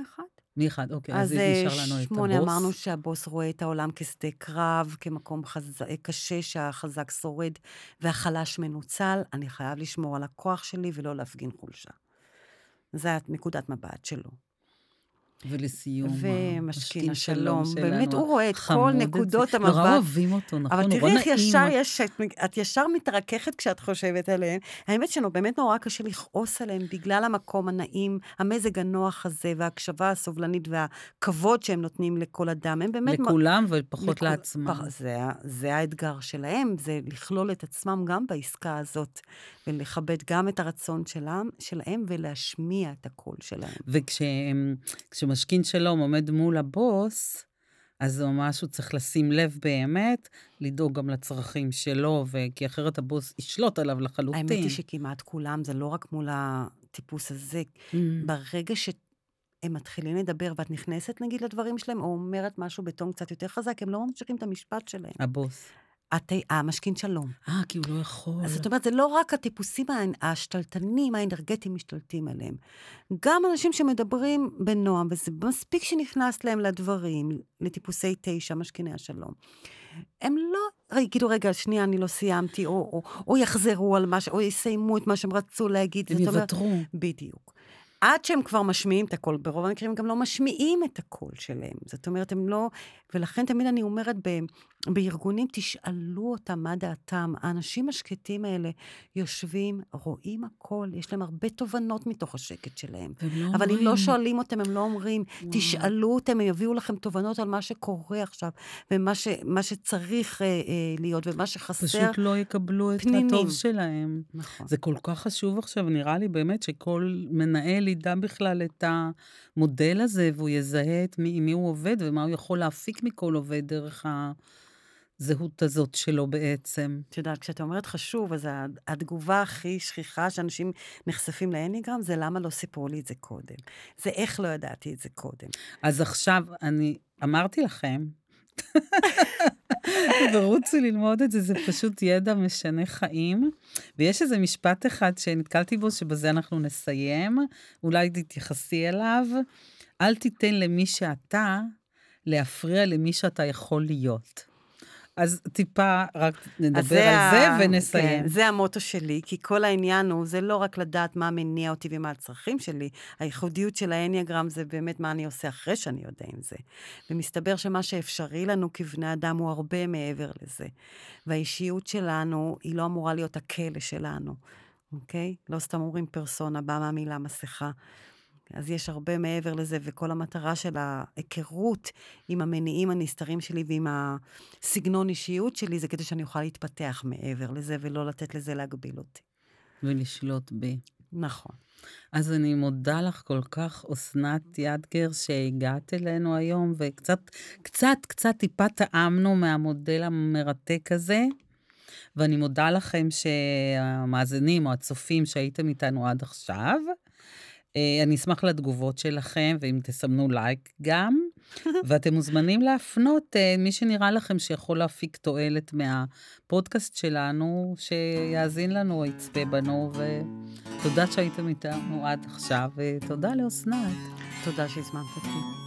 מאחד. אוקיי, אז אז אה, נשאר לנו את הבוס. שמונה אמרנו שהבוס רואה את העולם כשדה קרב, כמקום חז... קשה שהחזק שורד והחלש מנוצל. אני חייב לשמור על הכוח שלי ולא להפגין חולשה. זו נקודת מבט שלו. ולסיום, ומשכין המשכין השלום. שלנו, באמת, הוא רואה את כל נקודות המבט. נורא אוהבים אותו, נכון? אבל נורא תראי איך נעים. ישר יש, את, את ישר מתרככת כשאת חושבת עליהם. האמת שלו, באמת נורא קשה לכעוס עליהם בגלל המקום הנעים, המזג הנוח הזה, וההקשבה הסובלנית והכבוד שהם נותנים לכל אדם. הם באמת... לכולם ופחות לכול- לעצמם. פח- זה, זה האתגר שלהם, זה לכלול את עצמם גם בעסקה הזאת, ולכבד גם את הרצון שלהם, שלהם ולהשמיע את הקול שלהם. וכשמשכין שלום עומד מול הבוס, אז זה ממש הוא צריך לשים לב באמת, לדאוג גם לצרכים שלו, ו- כי אחרת הבוס ישלוט עליו לחלוטין. האמת היא שכמעט כולם, זה לא רק מול הטיפוס הזה. Mm. ברגע שהם מתחילים לדבר ואת נכנסת נגיד לדברים שלהם, או אומרת משהו בטון קצת יותר חזק, הם לא ממשיכים את המשפט שלהם. הבוס. את, המשכין שלום. אה, כי הוא לא יכול. אז זאת אומרת, זה לא רק הטיפוסים השתלטנים, האנרגטיים משתלטים עליהם. גם אנשים שמדברים בנועם, וזה מספיק שנכנס להם לדברים, לטיפוסי תשע, משכיני השלום. הם לא יגידו, רגע, שנייה, אני לא סיימתי, או, או, או יחזרו על מה ש... או יסיימו את מה שהם רצו להגיד. הם יוותרו. בדיוק. עד שהם כבר משמיעים את הקול, ברוב המקרים הם גם לא משמיעים את הקול שלהם. זאת אומרת, הם לא... ולכן תמיד אני אומרת, ב, בארגונים, תשאלו אותם מה דעתם. האנשים השקטים האלה יושבים, רואים הכל, יש להם הרבה תובנות מתוך השקט שלהם. והם לא אבל אם אומרים. לא שואלים אותם, הם לא אומרים, וואו. תשאלו אותם, הם יביאו לכם תובנות על מה שקורה עכשיו, ומה ש, מה שצריך אה, אה, להיות, ומה שחסר. פשוט לא יקבלו את פנינים. הטוב שלהם. נכון. זה כל כך חשוב עכשיו, נראה לי באמת שכל מנהל ידע בכלל את המודל הזה, והוא יזהה את מי, מי הוא עובד ומה הוא יכול להפיק מכל עובד דרך ה... הזהות הזאת שלו בעצם. את יודעת, כשאת אומרת חשוב, אז התגובה הכי שכיחה שאנשים נחשפים לאניגרם זה למה לא סיפרו לי את זה קודם. זה איך לא ידעתי את זה קודם. אז עכשיו, אני אמרתי לכם, ורוצו ללמוד את זה, זה פשוט ידע משנה חיים. ויש איזה משפט אחד שנתקלתי בו, שבזה אנחנו נסיים, אולי תתייחסי אליו. אל תיתן למי שאתה להפריע למי שאתה יכול להיות. אז טיפה רק נדבר על זה ונסיים. כן, זה המוטו שלי, כי כל העניין הוא, זה לא רק לדעת מה מניע אותי ומה הצרכים שלי, הייחודיות של האניאגרם זה באמת מה אני עושה אחרי שאני יודע עם זה. ומסתבר שמה שאפשרי לנו כבני אדם הוא הרבה מעבר לזה. והאישיות שלנו, היא לא אמורה להיות הכלא שלנו, אוקיי? לא סתם אומרים פרסונה, באה מהמילה מסכה. אז יש הרבה מעבר לזה, וכל המטרה של ההיכרות עם המניעים הנסתרים שלי ועם הסגנון אישיות שלי, זה כדי שאני אוכל להתפתח מעבר לזה, ולא לתת לזה להגביל אותי. ולשלוט בי. נכון. אז אני מודה לך כל כך, אסנת ידגר, שהגעת אלינו היום, וקצת, קצת, קצת טיפה טעמנו מהמודל המרתק הזה. ואני מודה לכם שהמאזינים או הצופים שהייתם איתנו עד עכשיו. אה, אני אשמח לתגובות שלכם, ואם תסמנו לייק גם. ואתם מוזמנים להפנות אה, מי שנראה לכם שיכול להפיק תועלת מהפודקאסט שלנו, שיאזין לנו יצפה בנו, ותודה שהייתם איתנו עד עכשיו, ותודה לאסנת. תודה שהזמנת אותי.